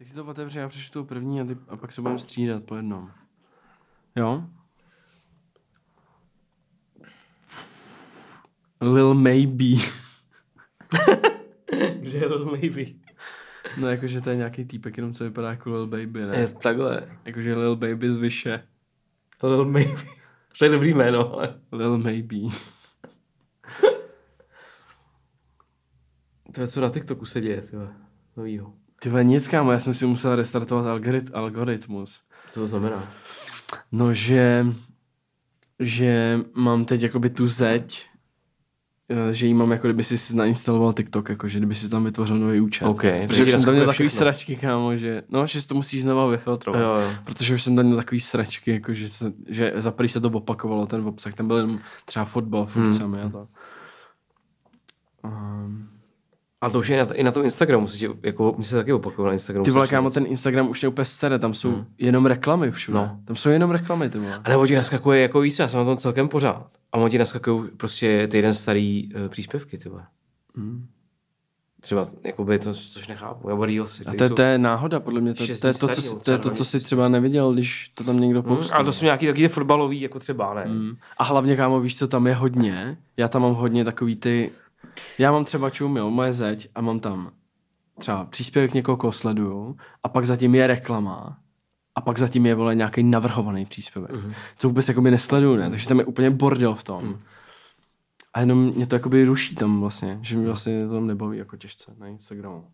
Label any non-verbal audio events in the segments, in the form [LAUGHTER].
Tak si to otevři, já přečtu první a, ty, a pak se budeme střídat po jednom. Jo? Lil Maybe. Kde [LAUGHS] je Lil Maybe? No jakože to je nějaký týpek, jenom co vypadá jako Lil Baby, ne? Je, takhle. Jakože Lil Baby z Vyše. Lil Maybe. To je dobrý jméno, ale. Lil Maybe. To je co na TikToku se děje, tyhle. Novýho. Ty nic kámo, já jsem si musel restartovat algorit, algoritmus. Co to znamená? No, že, že mám teď jakoby tu zeď, eh, že jí mám jako kdyby si nainstaloval TikTok, jako že kdyby si tam vytvořil nový účet. OK, Protože už jsem tam měl takový všechno. sračky, kámo, že, no, že si to musíš znova vyfiltrovat. Jo, jo. Protože už jsem tam měl takový sračky, jako že, se, že za prvý se to opakovalo, ten obsah, tam byl jenom třeba fotbal, furt Hmm. samý a to. Um, A to už je na, i na tom Instagramu, si tě, jako, mi se taky opakuje na Instagramu. ty vole, kámo, ten Instagram už je úplně staré, tam jsou Hmm. jenom reklamy všude. No. Tam jsou jenom reklamy, ty vole. A nebo ti naskakuje jako víc, já jsem na tom celkem pořád. A on ti naskakují prostě týden starý uh, příspěvky, ty vole. Hmm. Třeba, jakoby to, což nechápu, nebo reelsy. A to, je- jsou- to je náhoda, podle mě. To, to, je to, co, to je to, co jsi třeba neviděl, když to tam někdo Hmm, postil. ale to jsou nějaký taky fotbalový, jako třeba, ne? Mm. A hlavně, kámo, víš, co tam je hodně? Já tam mám hodně takový ty... Já mám třeba čum, jo, moje zeď a mám tam třeba příspěvek někoho, koho sleduju a pak zatím je reklama a pak zatím je, vole, nějaký navrhovaný příspěvek. Mhm. Mm. Co vůbec jakoby nesleduju, ne? Takže tam je úplně bordel v tom. Mm. A jenom mě to jakoby ruší tam vlastně, že mi vlastně to tam nebaví jako těžce na Instagramu.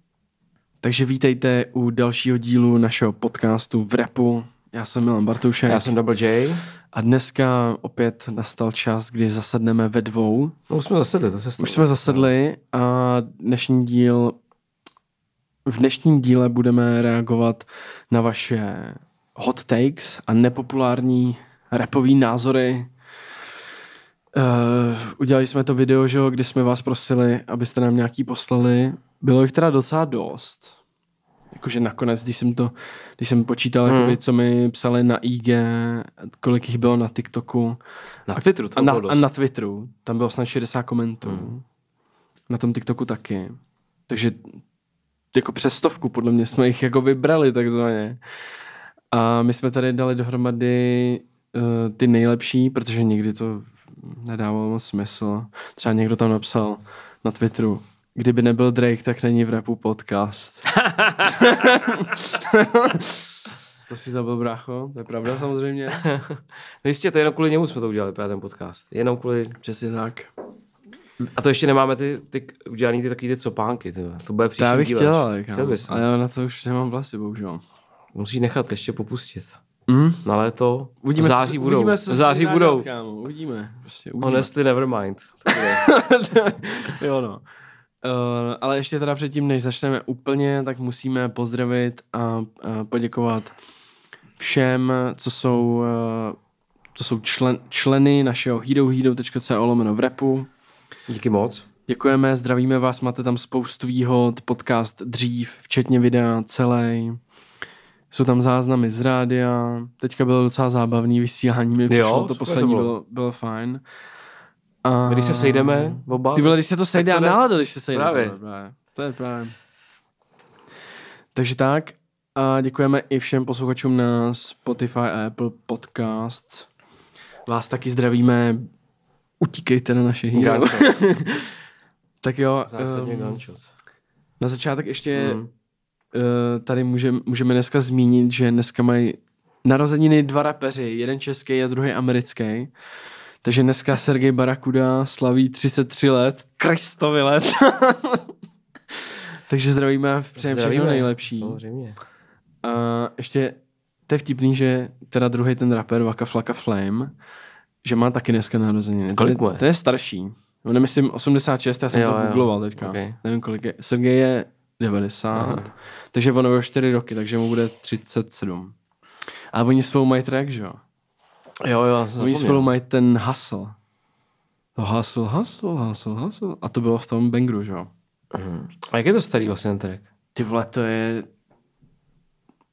Takže vítejte u dalšího dílu našeho podcastu v repu. Já jsem Milan Bartoušek. Já jsem Double J. A dneska opět nastal čas, kdy zasedneme ve dvou. No už jsme zasedli, to se stalo. Už jsme zasedli a dnešní díl v dnešním díle budeme reagovat na vaše hot takes a nepopulární repový názory. Uh, udělali jsme to video, že, kdy jsme vás prosili, abyste nám nějaký poslali. Bylo jich teda docela dost. Jakože nakonec, když jsem to, když jsem počítal, Hmm. hmm. co mi psali na IG, kolik jich bylo na TikToku, Na Twitteru to a na, bylo a dost. na Twitteru, tam bylo snad 60 komentů. Hmm. Na tom TikToku taky. Takže jako přes stovku, podle mě jsme jich jako vybrali takzvaně. A my jsme tady dali dohromady uh, ty nejlepší, protože někdy to nedávalo moc smysl. Třeba někdo tam napsal na Twitteru, kdyby nebyl Drake, tak není v rapu podcast. [LAUGHS] to si zabil, brácho, to je pravda samozřejmě. [LAUGHS] No jistě, to jenom kvůli němu jsme to udělali, právě ten podcast. Jenom kvůli... Přesně tak. A to ještě nemáme ty, ty udělaný ty takový ty copánky, ty. To bude příští já bych díle chtěl, až. ale, Chtěl bys. ale já na to už nemám vlasy, bohužel. Musíš nechat ještě popustit. Mm? Na léto, Uvidíme, v září co- budou. Uvidíme, co v se září budou. kámo. Uvidíme. Prostě uvidíme. Honestly, never mind. [LAUGHS] jo, no. Uh, ale ještě teda předtím, než začneme úplně, tak musíme pozdravit a, a poděkovat všem, co jsou, uh, co jsou člen, členy našeho herohero.co lomeno v repu. Díky moc. Děkujeme, zdravíme vás, máte tam spoustu výhod, podcast dřív, včetně videa celý. Jsou tam záznamy z rádia, teďka bylo docela zábavný vysílání, mi přišlo, to super poslední to bylo. bylo, bylo fajn. A... Když se sejdeme oba, Ty vole, když se to sejde a nálada, když se sejde. Právě. To je právě. To je právě. Takže tak. A děkujeme i všem posluchačům na Spotify a Apple Podcasts. Vás taky zdravíme. Utíkejte na naše. Gunshot. [LAUGHS] tak jo. Zásadně gunshot. na začátek ještě Mm. uh, tady můžeme, můžeme dneska zmínit, že dneska mají narozeniny dva rapeři, jeden český a druhý americký. Takže dneska Sergej Barakuda slaví 33 let, Kristovi let. [LAUGHS] Takže zdravíme přejeme všechno nejlepší. Samozřejmě. A ještě to je vtipný, že teda druhý ten rapper Waka Flaka Flame, že má taky dneska narozeniny. Kolik mu je, je? to je starší. On je, myslím, 86, já jsem Jo, to googloval teďka. Ok. Nevím, kolik je. Sergej je 90, Aha. takže ono bylo 4 roky, takže mu bude 37. A oni spolu mají track, že jo? Jo, jo, já jsem Oni spolu mají ten hustle. To hustle, hustle, hustle, hustle. A to bylo v tom bangru, že jo? Mhm. A jak je to starý vlastně ten track? Ty vole, to je...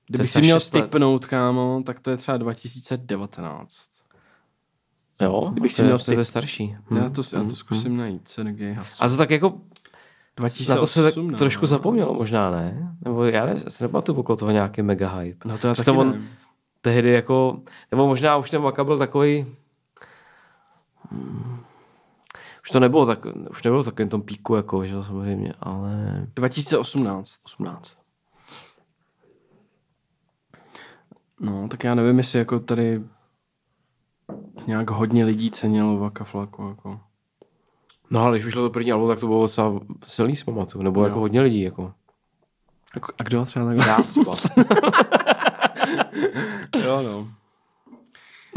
Kdybych si měl typnout, kámo, tak to je třeba 2019. Jo, Kdybych si měl to je typ- starší. Já Hm, to, já hm, to zkusím najít, Sergej Hustle. A to tak jako, 2018. Na to se tak trošku zapomnělo možná, ne? Nebo já ne, se nepamatuju okolo toho nějaký mega hype. No to já taky to on- nevím. Tehdy jako, nebo možná už ten Waka byl takový, Hmm. už to nebylo tak, už nebylo v takovém tom píku, jako, že samozřejmě, ale 2018. 18. No, tak já nevím, jestli jako tady nějak hodně lidí cenilo Vaka Flaku. Jako. No ale když vyšlo to první album, tak to bylo docela silný si pamatuju, nebo jako hodně lidí, jako. Jako- A kdo třeba takhle? Já třeba. [LAUGHS] [LAUGHS] jo, no.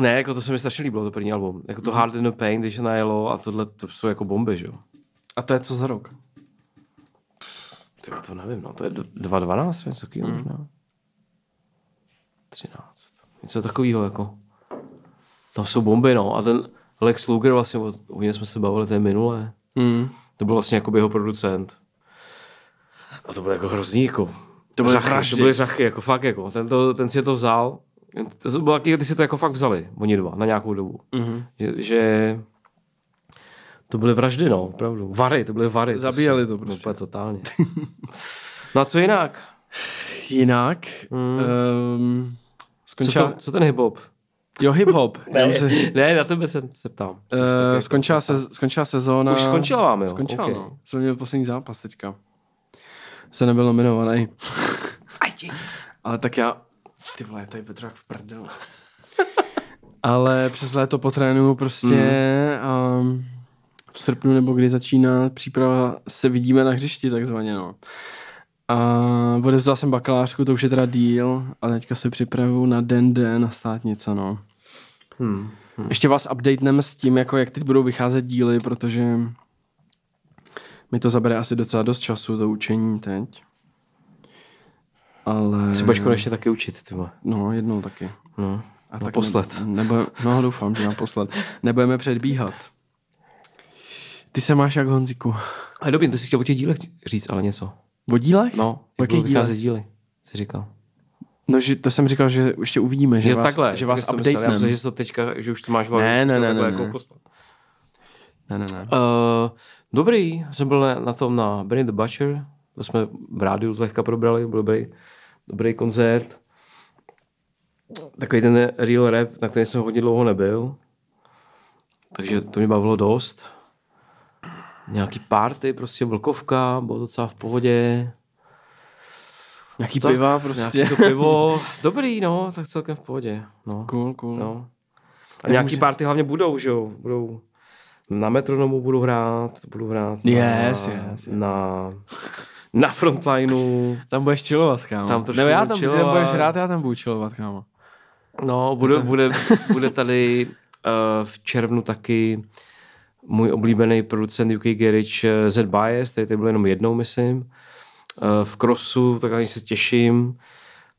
ne, jako to se mi strašně líbilo, to první album. Jako to Hard in the Pain, když najelo a tohle, to jsou jako bomby, že jo. A to je co za rok? Ty to nevím, no, to je 2.12, něco takového možná. 13. Něco takového, jako. Tam jsou bomby, no. A ten Lex Luger vlastně, o o něm jsme se bavili, to je minulé. Mm. To byl vlastně jako jeho producent. A to bylo jako hrozný, jako. To byly řachy, vraždy. to byly řachy, jako fakt, jako. Ten, to, ten si to vzal. To bylo taky, ty si to jako fakt vzali, oni dva, na nějakou dobu. Mm-hmm. Že, že to byly vraždy, no, opravdu. Vary, to byly vary. Zabíjeli to prostě. Úplně totálně. [LAUGHS] no a co jinak? Jinak Mm. um, Co, skončila... to, co ten hip-hop? Jo, hip-hop. [LAUGHS] Ne, Se, ne, na tebe se, se ptám. uh, skončila, se, skončila sezóna. Už skončila vám, jo? Skončila, Ok. no. Jsem měl poslední zápas teďka. Se nebyl nominovaný. Ale tak já... Ty vole, tady Petr jak v prdel. [LAUGHS] Ale přes léto po trénu prostě um, v srpnu nebo kdy začíná příprava, se vidíme na hřišti takzvaně, no. A odevzdal jsem bakalářku, to už je teda díl, a teďka se připravuju na den D na státnice, no. Hmm. Ještě vás updateneme s tím, jako jak teď budou vycházet díly, protože mi to zabere asi docela dost času, to učení teď. Ale... Si budeš konečně taky učit, ty vole. No, jednou taky. No. A Naposled. Ne, nebo, no, doufám, že naposled. Nebudeme předbíhat. Ty se máš jak Honziku. Ale dobrý, ty jsi chtěl o těch dílech říct, ale něco. O dílech? No, o jak jakých dílech? díly, jsi říkal. No, že to jsem říkal, že ještě uvidíme, že jo, vás, takhle, že vás jsem myslel. Já myslím, že to teďka, že už to máš Ne, ne, ne, ne, jako ne. Ne, ne, ne. Uh, dobrý, jsem byl na, tom na Benny the Butcher, to jsme v rádiu zlehka probrali, byl dobrý, dobrý koncert. Takový ten real rap, na který jsem hodně dlouho nebyl. Takže to mě bavilo dost. Nějaký party, prostě vlkovka, bylo docela v pohodě. Nějaký Tak, piva prostě. Nějaký to pivo, [LAUGHS] dobrý, no, tak celkem v pohodě. No, Cool, cool. no. A Tak nějaký může- party hlavně budou, že jo, budou na metronomu budu hrát, budu hrát na, Yes, yes, yes. na, na frontlineu, Tam budeš chillovat, kámo. Tam Nebo já tam, chillovat. budeš hrát, já tam budu chillovat, kámo. no, bude, bude, [LAUGHS] bude tady uh, v červnu taky můj oblíbený producent UK Garage eh, Z Bias, který tady byl jenom jednou, myslím. Uh, v Crossu, tak na se těším,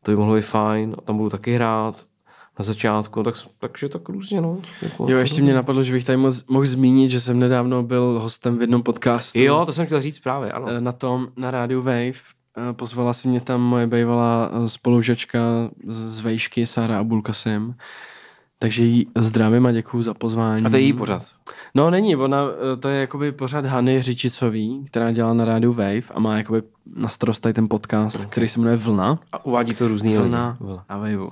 to by mohlo být fajn, tam budu taky hrát na začátku, tak, takže tak různě, no. Jako, Jo, ještě mě napadlo, že bych tady mohl, mohl zmínit, že jsem nedávno byl hostem v jednom podcastu. Jo, to jsem chtěl říct právě, ano. eh, Na tom, na rádiu Wave. Eh, Pozvala si mě tam moje bývalá eh, spolužačka z Vejšky, Sára Abulkasim. Takže jí zdravím a děkuju za pozvání. A to je jí pořád. No není, ona, to je jakoby pořád Hany Řičicový, která dělá na rádiu Wave a má jakoby na starost ten podcast, okay. který se jmenuje Vlna. A uvádí to různý lidi. Vlna a Waveu.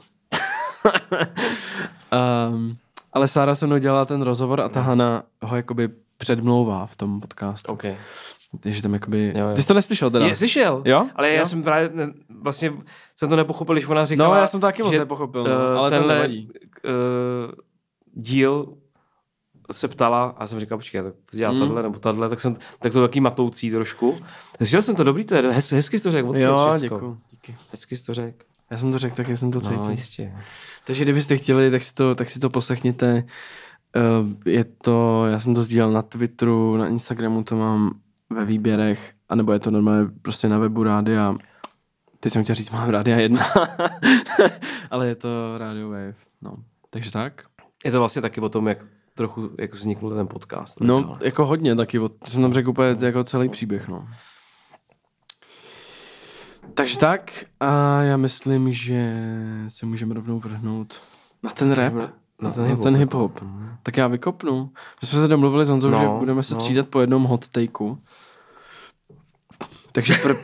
Um, ale Sára se mnou dělala ten rozhovor a ta Hana ho jakoby předmlouvá v tom podcastu. OK. Takže tam jakoby... Jo, jo. Ty jsi to neslyšel teda? Je, slyšel? Jo? Ale já Jo? jsem právě, ne, vlastně jsem to nepochopil, když ona říkala, No, já jsem to taky moc že, nepochopil, no, eh, ale to tenhle, nevadí. Uh, díl se ptala a jsem říkal, počkej, tak to dělá Mm. tahle nebo tahle, tak, jsem, tak to taky matoucí trošku. Slyšel jsem to dobrý, to je hez, hezky jsi to řekl. Jo, děkuji. Hezky jsi to řekl. Já jsem to řekl, tak jak jsem to cítil. No, jistě. Takže kdybyste chtěli, tak si to, tak si to poslechněte. Eh, Je to, já jsem to sdílel na Twitteru, na Instagramu to mám ve výběrech, anebo je to normálně prostě na webu rádia. Teď jsem chtěl říct, mám rádia jedna, [LAUGHS] ale je to Radio Wave. No. Takže tak. Je to vlastně taky o tom, jak trochu jak vznikl ten podcast. No, jako hodně taky, od- to jsem tam řekl úplně jako celý příběh, no. Takže tak a já myslím, že se můžeme rovnou vrhnout na ten rap, na ten na hip-hop. ten hip-hop. Tak já vykopnu. My jsme se domluvili s Honzou, No, že budeme se no. střídat po jednom hot takeu. Takže pr-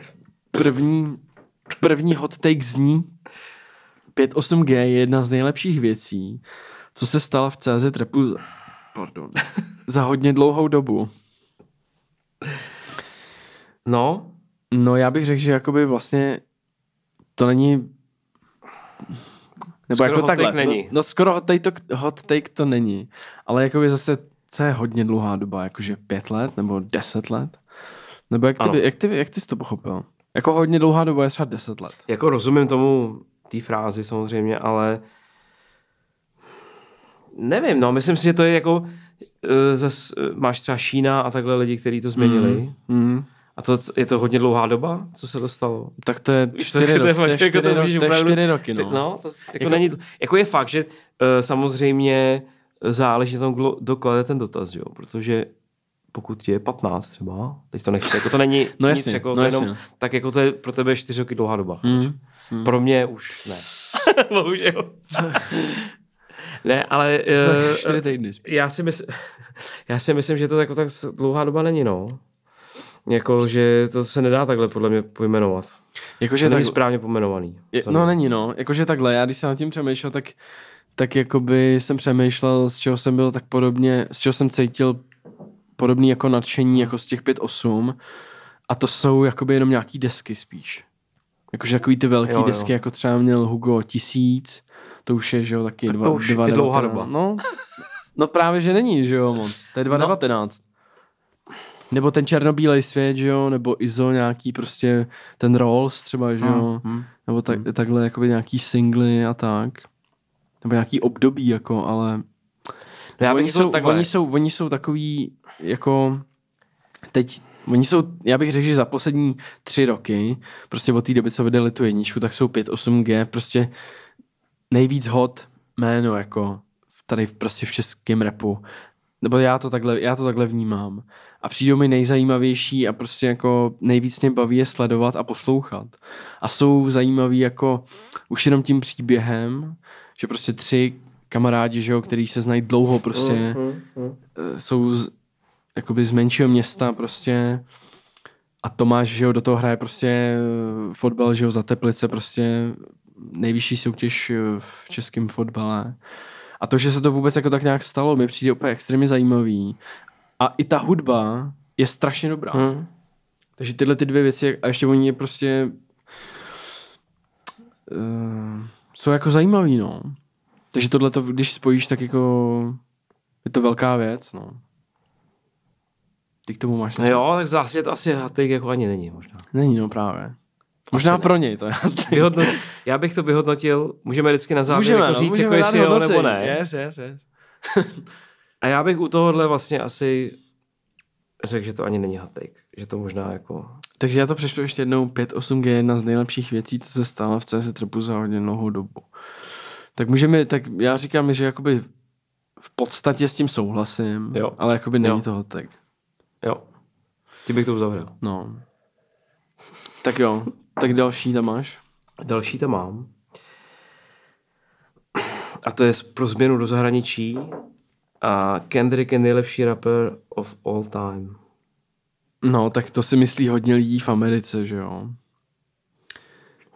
první, první hot take zní 5.8G je jedna z nejlepších věcí, co se stala v CZ Repu pardon, [LAUGHS] za hodně dlouhou dobu. No, No já bych řekl, že jakoby vlastně to není nebo Skoro jako hot takhle. take není. No, no skoro hot take, to, hot take to není. Ale jakoby zase, co je hodně dlouhá doba, jakože pět let nebo deset let? Nebo jak ty, Ano. by, jak, ty, jak ty jsi to pochopil? Jako hodně dlouhá doba je třeba deset let. jako rozumím tomu té frázi samozřejmě, ale nevím, no, myslím si, že to je jako eh, zas, eh, máš třeba Šína a takhle lidi, kteří to změnili. Mm. A to je to hodně dlouhá doba, co se to stalo? Tak to je čtyři, roky, to je fakt, čtyři, to ro- můžeš to je opravdu- čtyři roky, Ty- no. no to, jako, Jako- není, jako je fakt, že uh, samozřejmě záleží na tom, kdo doklade ten dotaz, jo, protože pokud je 15 třeba, teď to nechci, jako to není [LAUGHS] No nic, jasně, jako no to je jasně. jenom, tak jako to je pro tebe 4 roky dlouhá doba. Mm. Pro mě už ne. [LAUGHS] Bohužel. [LAUGHS] ne, ale Uh, čtyři týdny já, si mysl, já si myslím, že to jako tak dlouhá doba není, no. Jako, že to se nedá takhle podle mě pojmenovat. Jakože Že není tak, správně pomenovaný. je, To no ne. není no, jakože takhle, já když jsem nad tím přemýšlel, tak, tak jakoby jsem přemýšlel, z čeho jsem byl tak podobně, z čeho jsem cítil podobný jako nadšení jako z těch 5-8 a to jsou jakoby jenom nějaký desky spíš. Jakože takový ty velký Jo, jo. desky, jako třeba měl Hugo tisíc, to už je, že jo, taky Tak dva, to už dva je dlouhá 19. doba. No, no právě, že není, že jo, moc. To je 2019. Nebo ten černobílej svět, že jo, nebo Izo nějaký prostě ten Rolls třeba, že jo, Hmm. nebo tak, takhle jakoby nějaký singly a tak. Nebo nějaký období, jako, ale No já oni, bych jsou, to takhle. oni, jsou, oni jsou takový, jako teď, oni jsou, já bych řekl, že za poslední tři roky, prostě od té doby, co vydali tu jedničku, tak jsou 5-8G, prostě nejvíc hot jméno, jako v- tady prostě v českém repu. Nebo já to takhle, já to takhle vnímám. A přijdou mi nejzajímavější a prostě jako nejvíc mě baví je sledovat a poslouchat. A jsou zajímaví jako už jenom tím příběhem, že prostě tři kamarádi, že jo, který se znají dlouho prostě, Mhm, mhm. eh, jsou z, jakoby z menšího města prostě a Tomáš, že jo, do toho hraje prostě eh, fotbal, že jo, za Teplice prostě nejvyšší soutěž eh, v českém fotbale. A to, že se to vůbec jako tak nějak stalo, mi přijde úplně extrémně zajímavý. A i ta hudba je strašně dobrá. Hmm. Takže tyhle ty dvě věci, a ještě oni je prostě uh, jsou jako zajímavý, no. Takže tohle to, když spojíš, tak jako je to velká věc, no. Ty k tomu máš No jo, tak zase to asi hatik jako ani není možná. Není, no právě. Možná pro něj to je. Vyhodnot, já bych to vyhodnotil, můžeme vždycky na závěr můžeme, jako no, říct, můžeme jako jestli jo nebo ne. Yes, yes, yes. [LAUGHS] A já bych u tohohle vlastně asi řekl, že to ani není hatik. Že to možná jako... Takže já to přečtu ještě jednou. 5.8G je jedna z nejlepších věcí, co se stalo v CZ Trepu za hodně dlouhou dobu. Tak můžeme, tak já říkám, že jakoby v podstatě s tím souhlasím, Jo. ale jakoby není Jo. toho tak. Jo. Ty bych to uzavřel. No. Tak jo, tak další tam máš. Další tam mám. A to je pro změnu do zahraničí. A Kendrick je nejlepší rapper of all time. No, tak to si myslí hodně lidí v Americe, že jo.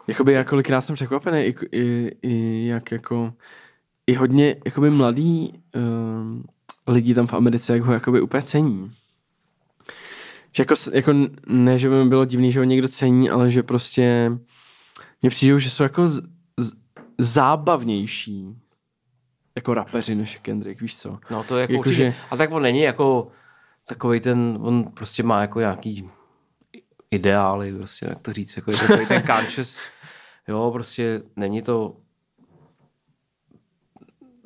Jakoby já kolikrát jsem překvapený, i, i, i jak jako, i hodně jakoby mladý um, lidi tam v Americe, jak ho jakoby úplně cení. Že jako, jako ne, že by mi bylo divný, že ho někdo cení, ale že prostě mně přijde, že jsou jako z, z, zábavnější jako rapeři než Kendrick, víš co? No to je jako, Jako, určitě. že- A tak on není jako takový ten, on prostě má jako nějaký ideály, prostě jak to říct, jako je to ten conscious, [LAUGHS] jo, prostě není to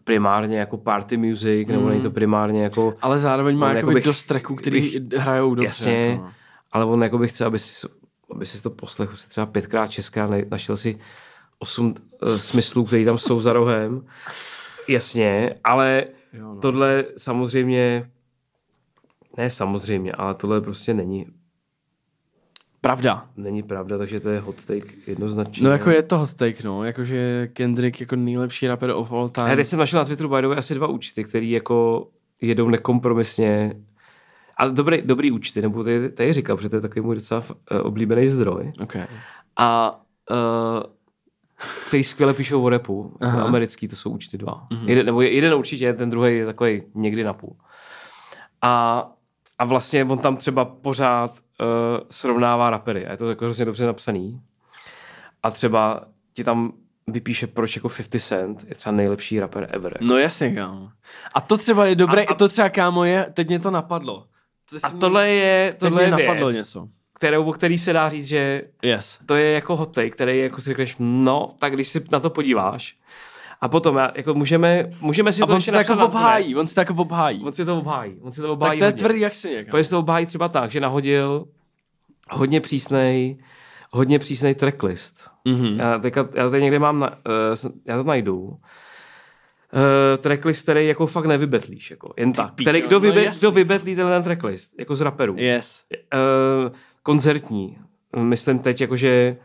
primárně jako party music, nebo není to primárně jako, Ale zároveň má jakoby jakoby- dost tracků, který bych- hrajou dobře. jasně, Jako. no. ale on jako by chce, aby si, aby si to poslechl si třeba pětkrát, šestkrát, našel si osm uh, smyslů, který tam jsou za rohem. [LAUGHS] Jasně, ale Jo, no. tohle samozřejmě, ne samozřejmě, ale tohle prostě není, Pravda. není pravda, takže to je hot take jednoznačně. No jako je to hot take, no. Jakože Kendrick jako nejlepší rapper of all time. A teď jsem našel na Twitteru by the way asi dva účty, který jako jedou nekompromisně A dobrý, dobrý účty, nebo tady, tady říkal, protože to je takový můj docela uh, oblíbený zdroj. Okay. A uh, který skvěle píšou o repu, jako americký, to jsou účty dva. Mm-hmm. Jeden, nebo jeden určitě, ten druhý je takový někdy na půl. A, a vlastně on tam třeba pořád uh, srovnává rapery a je to jako hrozně dobře napsaný. A třeba ti tam vypíše, proč jako 50 Cent je třeba nejlepší rapper ever. No jasně, kámo. A to třeba je dobré, a, a... to třeba, kámo, je, teď mě to napadlo. To a tohle je, tohle je napadlo věc, něco. Kterou, o který se dá říct, že yes. to je jako hot take, který jako si řekneš, no, tak když si na to podíváš, a potom jako můžeme, můžeme si a to on si to jako obhájí, on si to jako obhájí. On si to obhájí, on si to obhájí Tak to je tvrdý jak si Protože si to obhájí třeba tak, že nahodil hodně přísnej, hodně přísnej tracklist. Mm-hmm. Já, teďka, já tady někde mám, na, uh, já to najdu. Uh, tracklist, který jako fakt nevybetlíš. Jako, jen tak. Píčo, který, kdo, no vybe, kdo vybetlí ten tracklist? Jako z raperů. Yes. Uh, koncertní. Myslím teď, jakože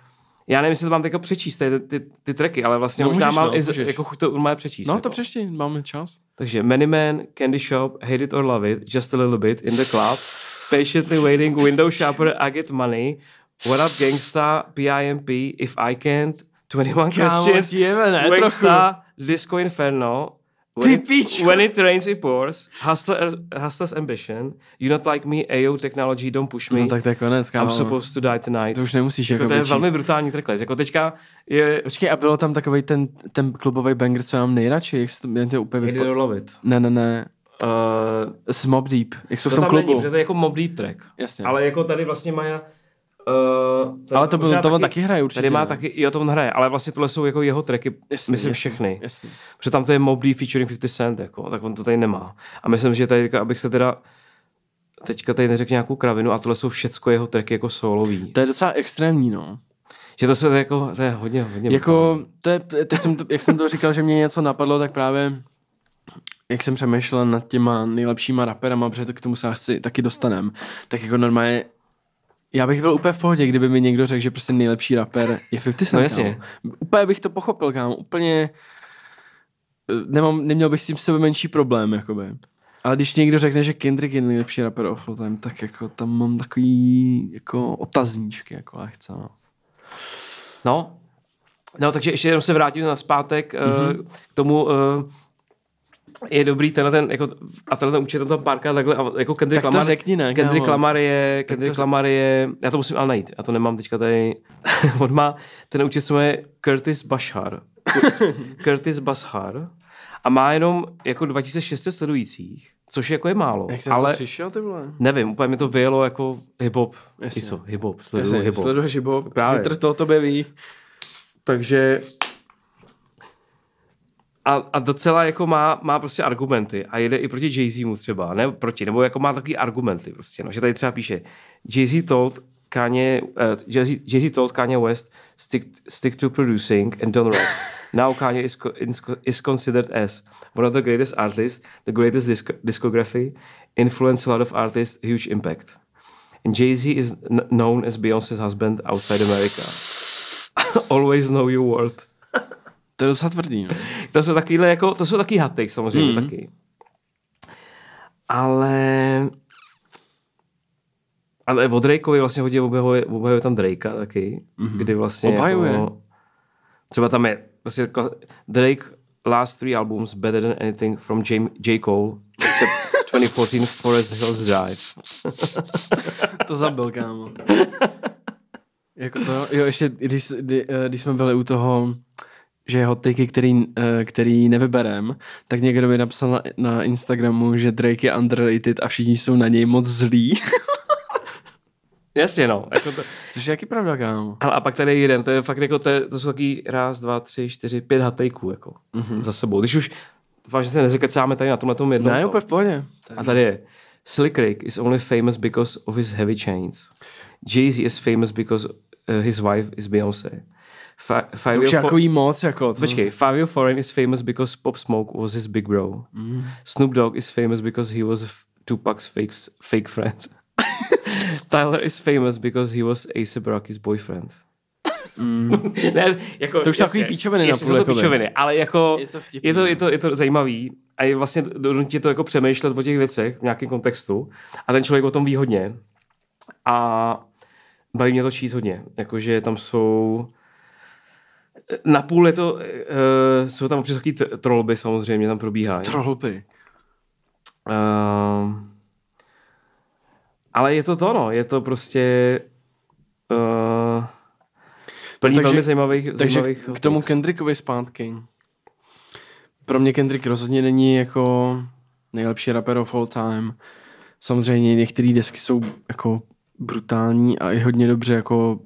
já nevím, jestli to mám teďka přečíst, ty, ty, ty tracky, ale vlastně no, možná můžeš, mám no, i jako chuť to urmé přečíst. No jako. to přečti, máme čas. Takže Many Man, Candy Shop, Hate It or Love It, Just a Little Bit, In the Club, Patiently Waiting, Window Shopper, I Get Money, What Up Gangsta, PIMP, If I Can't, 21 Questions, Wingsta, Disco Inferno, When Ty it, when it rains, it pours. Hustler, hustler's ambition. You not like me, AO technology, don't push me. No tak to je konec, kámo. I'm supposed to die tonight. To už nemusíš jako, jako To je vyčíst. velmi brutální tracklist. Jako teďka je... Počkej, a bylo tam takový ten, ten klubový banger, co mám nejradši, jak se to, jen to úplně Hate it or love it. Ne, ne, ne. Uh, S Mob Deep, jak jsou v to tom tam klubu. není, protože to je jako Mob Deep track. Jasně. Ale jako tady vlastně Maja... Uh, Ale to, bylo, to on taky hraje určitě. Tady má ne? taky, jo, to on hraje, ale vlastně tohle jsou jako jeho tracky, Jasně, myslím jasně, všechny. Jasně. Protože tam to je Mob Deep featuring 50 Cent, jako, tak on to tady nemá. A myslím, že tady, abych se teda teďka tady neřekl nějakou kravinu, a tohle jsou všecko jeho tracky jako solový. To je docela extrémní, no. Že to, jsou, to, je jako, to je hodně, hodně Jako, to je, teď jsem to, jak jsem to říkal, že mě něco napadlo, tak právě jak jsem přemýšlel nad těma nejlepšíma raperama, protože to k tomu se chci taky dostanem, tak jako normálně já bych byl úplně v pohodě, kdyby mi někdo řekl, že prostě nejlepší rapper je 50 Cent. No jasně. kámo. Úplně bych to pochopil, kámo. Úplně eh, nemám, neměl bych s tím sebe menší problém, jakoby. Ale když někdo řekne, že Kendrick je nejlepší rapper of all time, tak jako tam mám takový jako otazníčky, jako lehce, no. No, no takže ještě jenom se vrátím na zpátek mm-hmm. k tomu, uh, je dobrý tenhle ten, jako, a tenhle ten účet tam párkrát takhle, a jako Kendrick Tak to Lamar, řekni, ne, Kendrick. Lamar je, Kendrick to- Lamar je, já to musím ale najít, já to nemám teďka tady, [LAUGHS] on má, ten účet se jmenuje Curtis Bashar, [LAUGHS] Curtis Bashar, a má jenom jako 2600 sledujících, což jako je málo, Jak ale přišel, ty vole? nevím, úplně mi to vyjelo jako hip-hop, Jasně. Co, hip-hop, sleduju hip-hop. Sleduješ hip-hop, Právě. Twitter to o tobě ví. Takže a, a docela jako má, má prostě argumenty a jede i proti Jay-Z mu třeba, ne proti, nebo jako má takový argumenty prostě, no, že tady třeba píše Jay-Z told Kanye, uh, Jay-Z, Jay-Z told Kanye West stick, stick to producing and don't rap. [LAUGHS] Now Kanye is, co- is, considered as one of the greatest artists, the greatest disc, discography, influenced a lot of artists, huge impact. And Jay-Z is known as Beyoncé's husband outside America. [LAUGHS] Always know your worth. To je docela tvrdý, no. [LAUGHS] To jsou takovýhle jako, to jsou taky takes samozřejmě Mm. mm. taky. Ale ale o Drakeovi vlastně hodně obhajuje, obhajuje tam Drakea taky, mm-hmm. kdy vlastně Obhajuje. Jako, třeba tam je prostě jako Drake last three albums better than anything from J, J. Cole except [LAUGHS] 2014 Forest Hills Drive. To zabil, kámo. [LAUGHS] jako to, jo, ještě, když, kdy, eh, když jsme byli u toho, že jeho tyky, který, eh, který nevyberem, tak někdo mi napsal na, na Instagramu, že Drake je underrated a všichni jsou na něj moc zlí. [LAUGHS] Jasně no. Jako to, Což je jaký pravda, kámo. ale a pak tady je jeden, to je fakt jako, to, je, to jsou taky raz, dva, tři, čtyři, pět hatejků jako mm-hmm. za sebou. Když už, vážně se nezekecáme tady na tomhle tom jednom. Ne, úplně v pohodě. A tady je. Slick Rick is only famous because of his heavy chains. Jay-Z is famous because uh, his wife is Beyoncé. To Five už je jako jí moc, jako. co Počkej, zase- Fabio Foreign is famous because Pop Smoke was his big bro. Mm. Snoop Dogg is famous because he was f- Tupac's fake, fake friend. [LAUGHS] Tyler is famous because he was A$AP Rocky's boyfriend. Mm. [LAUGHS] ne, jako, To už jsou takový píčoviny jasně, napůl, jsou to píčoviny, ale jako Je to vtipný, je to, no. je to, je to zajímavý a je vlastně donutí to jako přemýšlet o těch věcech v nějakém kontextu a ten člověk o tom ví hodně a baví mě to číst hodně, jakože tam jsou napůl je to, uh, jsou tam občas takový trolby samozřejmě, tam probíhají. Trollby. Uh, ale je to to, no. Je to prostě uh, plný takže- velmi zajímavých, Takže zajímavých k tomu topics. Kendrickovi zpátky. Pro mě Kendrick rozhodně není jako nejlepší rapper of all time. Samozřejmě některé desky jsou jako brutální a i hodně dobře jako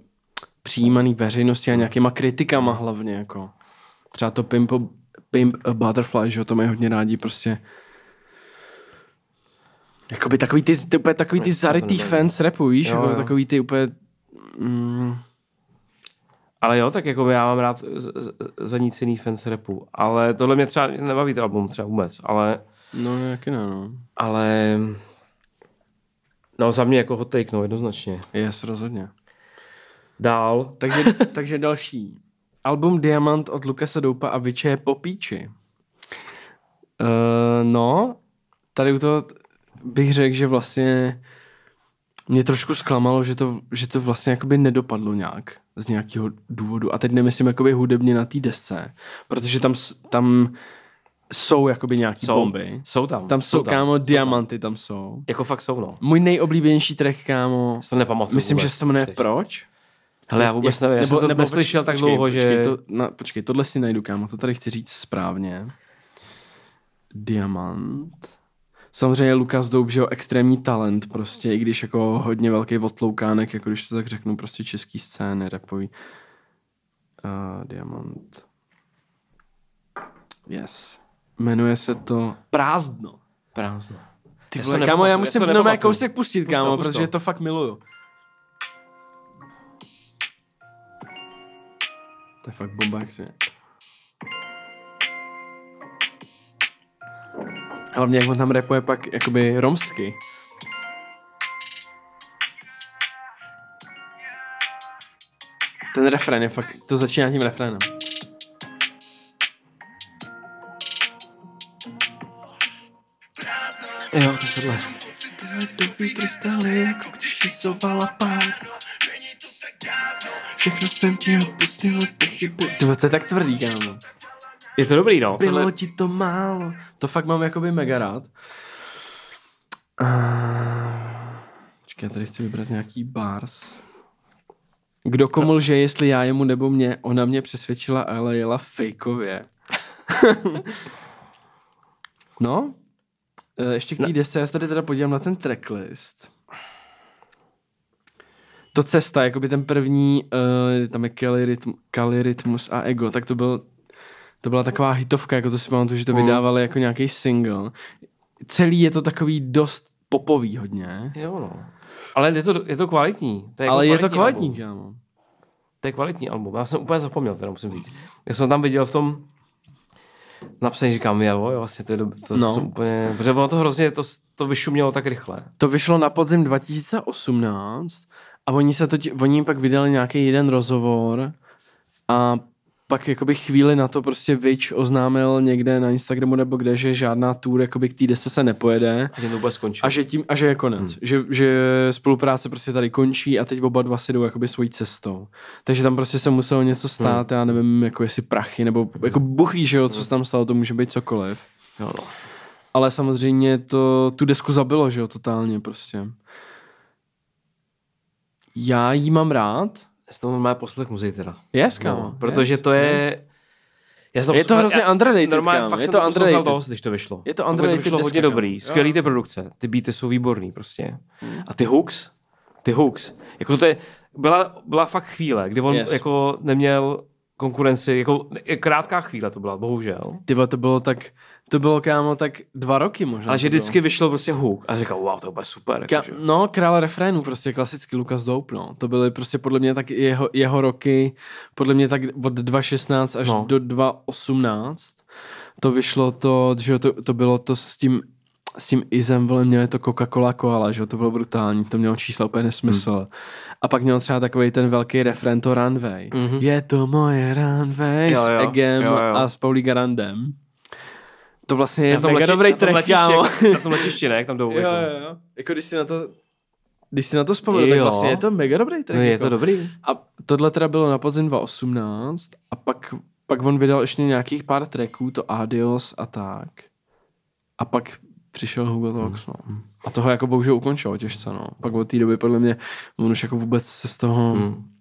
přijímaný veřejnosti a nějakýma kritikama hlavně jako. Třeba to Pimp, Pimp a Butterfly, že jo, to mají hodně rádi prostě. Jakoby takový ty, ty úplně takový ty zarytý fans rapu, víš, Jo, jako jo. takový ty úplně mm, Ale jo, tak jako já mám rád zanícený fans rapu. Ale tohle mě třeba nebaví to album třeba vůbec. Ale, no jaký ne, no. ale no za mě jako hot take, no jednoznačně. Yes, rozhodně. Dál. Takže, [LAUGHS] takže další. Album Diamant od Lukase Doupa a Viče je po píči. Uh, no, tady u toho bych řekl, že vlastně mě trošku zklamalo, že to, že to vlastně jakoby nedopadlo nějak z nějakého důvodu. A teď nemyslím jakoby hudebně na té desce, protože tam, tam jsou jakoby nějaký Jsou, bomby. jsou tam. Tam jsou, kámo, tam. diamanty tam jsou. Jako fakt jsou, no. Můj nejoblíbenější track, kámo, To nepamatuju myslím, vůbec. že se to jmenuje. Proč? Hele, já vůbec nevím, já jsem to neslyšel tak počkej, dlouho, počkej, že... To, na, počkej, tohle si najdu, kámo, to tady chci říct správně. Diamant. Samozřejmě Lukas Doub, že jo, extrémní talent prostě, i když jako hodně velký otloukánek, jako když to tak řeknu, prostě český scény, rapový. Uh, Diamant. Yes. Jmenuje se to Prázdno. Prázdno. Ty vole, kámo, já musím jenom nepamatuju. kousek pustit, kámo, pust to. protože to fakt miluju. To je fakt bomba, jak si. Hlavně jak on tam rapuje pak jakoby romsky. Ten refrén je fakt, to začíná tím refrénem. Jo, tak tohle. Ledový krystaly, jako když rysovala pár. Všechno jsem ti odpustil, ty chyby. To, to je tak tvrdý, kámo. Je to dobrý, no. Bylo Tohle, ti to málo. To fakt mám jakoby mega rád. Uh, počkej, já tady chci vybrat nějaký bars. Kdo komu lže, jestli já jemu nebo mě, ona mě přesvědčila, ale jela fejkově. [LAUGHS] no, Eh, ještě k té desce, já se tady teda podívám na ten tracklist. To cesta, jakoby ten první, uh, tam je Kali, Rytm, Kali Rytmus a Ego, tak to byl to byla taková hitovka, jako to si pamatuju, že to Mm. vydávali jako nějaký single. Celý je to takový dost popový hodně, jo, no. Ale je to, je to kvalitní. To je ale jako je to kvalitní, kámo. To je kvalitní album. Já jsem úplně zapomněl, teda musím říct. Já jsem tam viděl v tom napsaný, říkám, jo, jo, vlastně to je dob- to No. no. jsem úplně, protože ono to hrozně, to, to vyšumělo tak rychle. To vyšlo na podzim 2018 a oni se to, oni jim pak vydali nějaký jeden rozhovor a pak jakoby chvíli na to prostě Vič oznámil někde na Instagramu nebo kde, že žádná tour jakoby k té desce se nepojede A že to bude skončit. a že, tím, a že je konec. Hmm. Že, že spolupráce prostě tady končí a teď oba dva si jdou jakoby svojí cestou. Takže tam prostě se muselo něco stát, já nevím, jako jestli prachy, nebo jako buchví, že jo, co se tam stalo, to může být cokoliv. Jo, no. Ale samozřejmě to tu desku zabilo, že jo, totálně prostě. Já jí mám rád. Já si to normálně poslech muzej teda. Yes. No, protože yes, to je... Já jsem Je to hrozně já- underrated, Normálně fakt je to underrated. dost, když to vyšlo. Je to underrated to vyšlo deska, hodně kámo. dobrý. Skvělý ty produkce. Ty beaty jsou výborný prostě. A ty hooks, ty hooks. Jako to je, byla, byla fakt chvíle, kdy on Yes. jako neměl konkurenci, jako krátká chvíle to byla, bohužel. Ty to bylo tak, to bylo kámo tak dva roky možná. Ale že bylo. vždycky vyšel prostě hook a říkal, wow, to bude super. Ka- no, král refrénu, prostě klasický Lukas Doup, no. To byly prostě podle mě tak jeho, jeho roky, podle mě tak od 2016 až No. do 2018. To vyšlo to, že to, to bylo to s tím s tím Izem, vole, měli to Coca-Cola Koala, že jo, to bylo brutální, to mělo čísla úplně nesmysl. Hmm. A pak měl třeba takový ten velký refren to Runway. Mhm. Je to moje Runway Jo, s jo, Egem jo, jo. a s Paulí Garandem. To vlastně je Na tom mega leti- dobrý na tom letišti, jak- [LAUGHS] Na tom letišti, ne? Jak tam jdou. Jo, jako. jo, jo. Jako když si na to když si na to vzpomenu, tak vlastně je to mega dobrý track. No je jako. to dobrý. A tohle teda bylo na podzim 2018 a pak, pak on vydal ještě nějakých pár tracků, to Adios a tak. A pak přišel Hugo Talks, no. A toho jako bohužel ukončil těžce, no. Pak od té doby podle mě on už jako vůbec se z toho hmm. Hmm.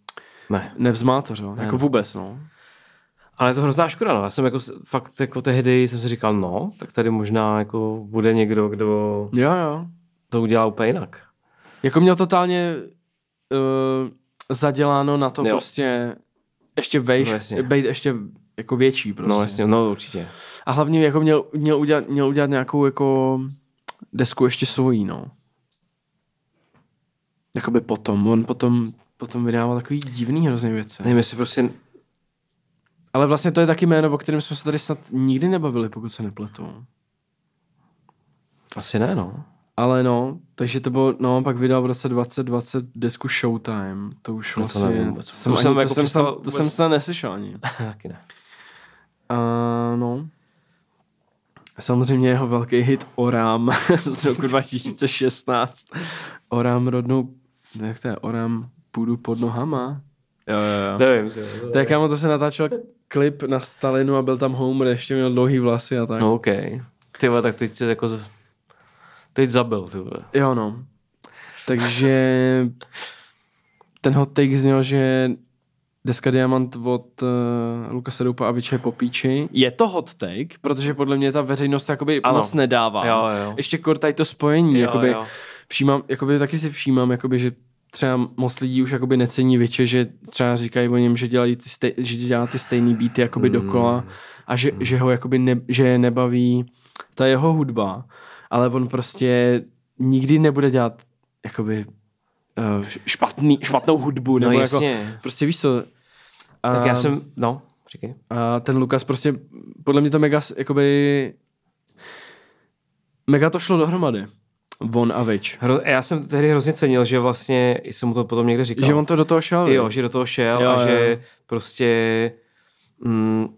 Ne. nevzmátořil. Jako Ne. vůbec, no. Ale je to hrozná škoda, no. Já jsem jako fakt jako tehdy jsem si říkal, no, tak tady možná jako bude někdo, kdo Jo, jo. to udělá úplně jinak. Jako měl totálně uh, zaděláno na to Jo. prostě ještě vejš, No no, jasně. být ještě jako větší prostě. No jasně, no určitě. A hlavně jako měl, měl, udělat, měl udělat nějakou jako desku ještě svojí, no. Jakoby potom. On potom, potom vydával takový divný hrozně věci. Nevím, jestli prostě, Ale vlastně to je taky jméno, o kterém jsme se tady snad nikdy nebavili, pokud se nepletu. asi ne, no. Ale no, takže to bylo, no, pak vydal v roce 2020 desku Showtime. To už To vlastně, nevím to jsem, To ani, jsem to jako jsem, snad, to vůbec- jsem snad neslyšel ani. [LAUGHS] Taky ne. A no. Samozřejmě jeho velký hit Oram [LAUGHS] z roku 2016. Oram rodnou, jak to je, Oram půdu pod nohama. Jo, jo, jo. Nevím, to, to, Tak kámo, to se natáčel klip na Stalinu a byl tam Homer, ještě měl dlouhý vlasy a tak. No OK. Ty tak teď se jako, teď zabil, ty. Jo, no. Takže ten hot take zněl, že deska Diamant od uh, Lukase Doupa a Viče Popíči. Je to hot take, protože podle mě ta veřejnost jakoby Ano. moc nedává. Jo, jo. Ještě kor tady to spojení, Jo, jakoby, jo. Všímám, jakoby taky si všímám, jakoby, že třeba moc lidí už jakoby necení Viče, že třeba říkají o něm, že, dělají ty stej, že dělá ty stejný beaty jakoby Hmm. dokola a že, že ho jakoby ne, že je nebaví ta jeho hudba, ale on prostě nikdy nebude dělat jakoby uh, špatný, špatnou hudbu, No nebo jako, jasně. prostě víš co, a, Tak já jsem, no, říkej. a ten Lukas prostě, podle mě to mega, jakoby, mega to šlo dohromady. Von a Vič. Hro, já jsem tehdy hrozně cenil, že vlastně, jsem mu to potom někde říkal. Že on to do toho šel. Jo, že do toho šel Jo, a jo. že prostě mm,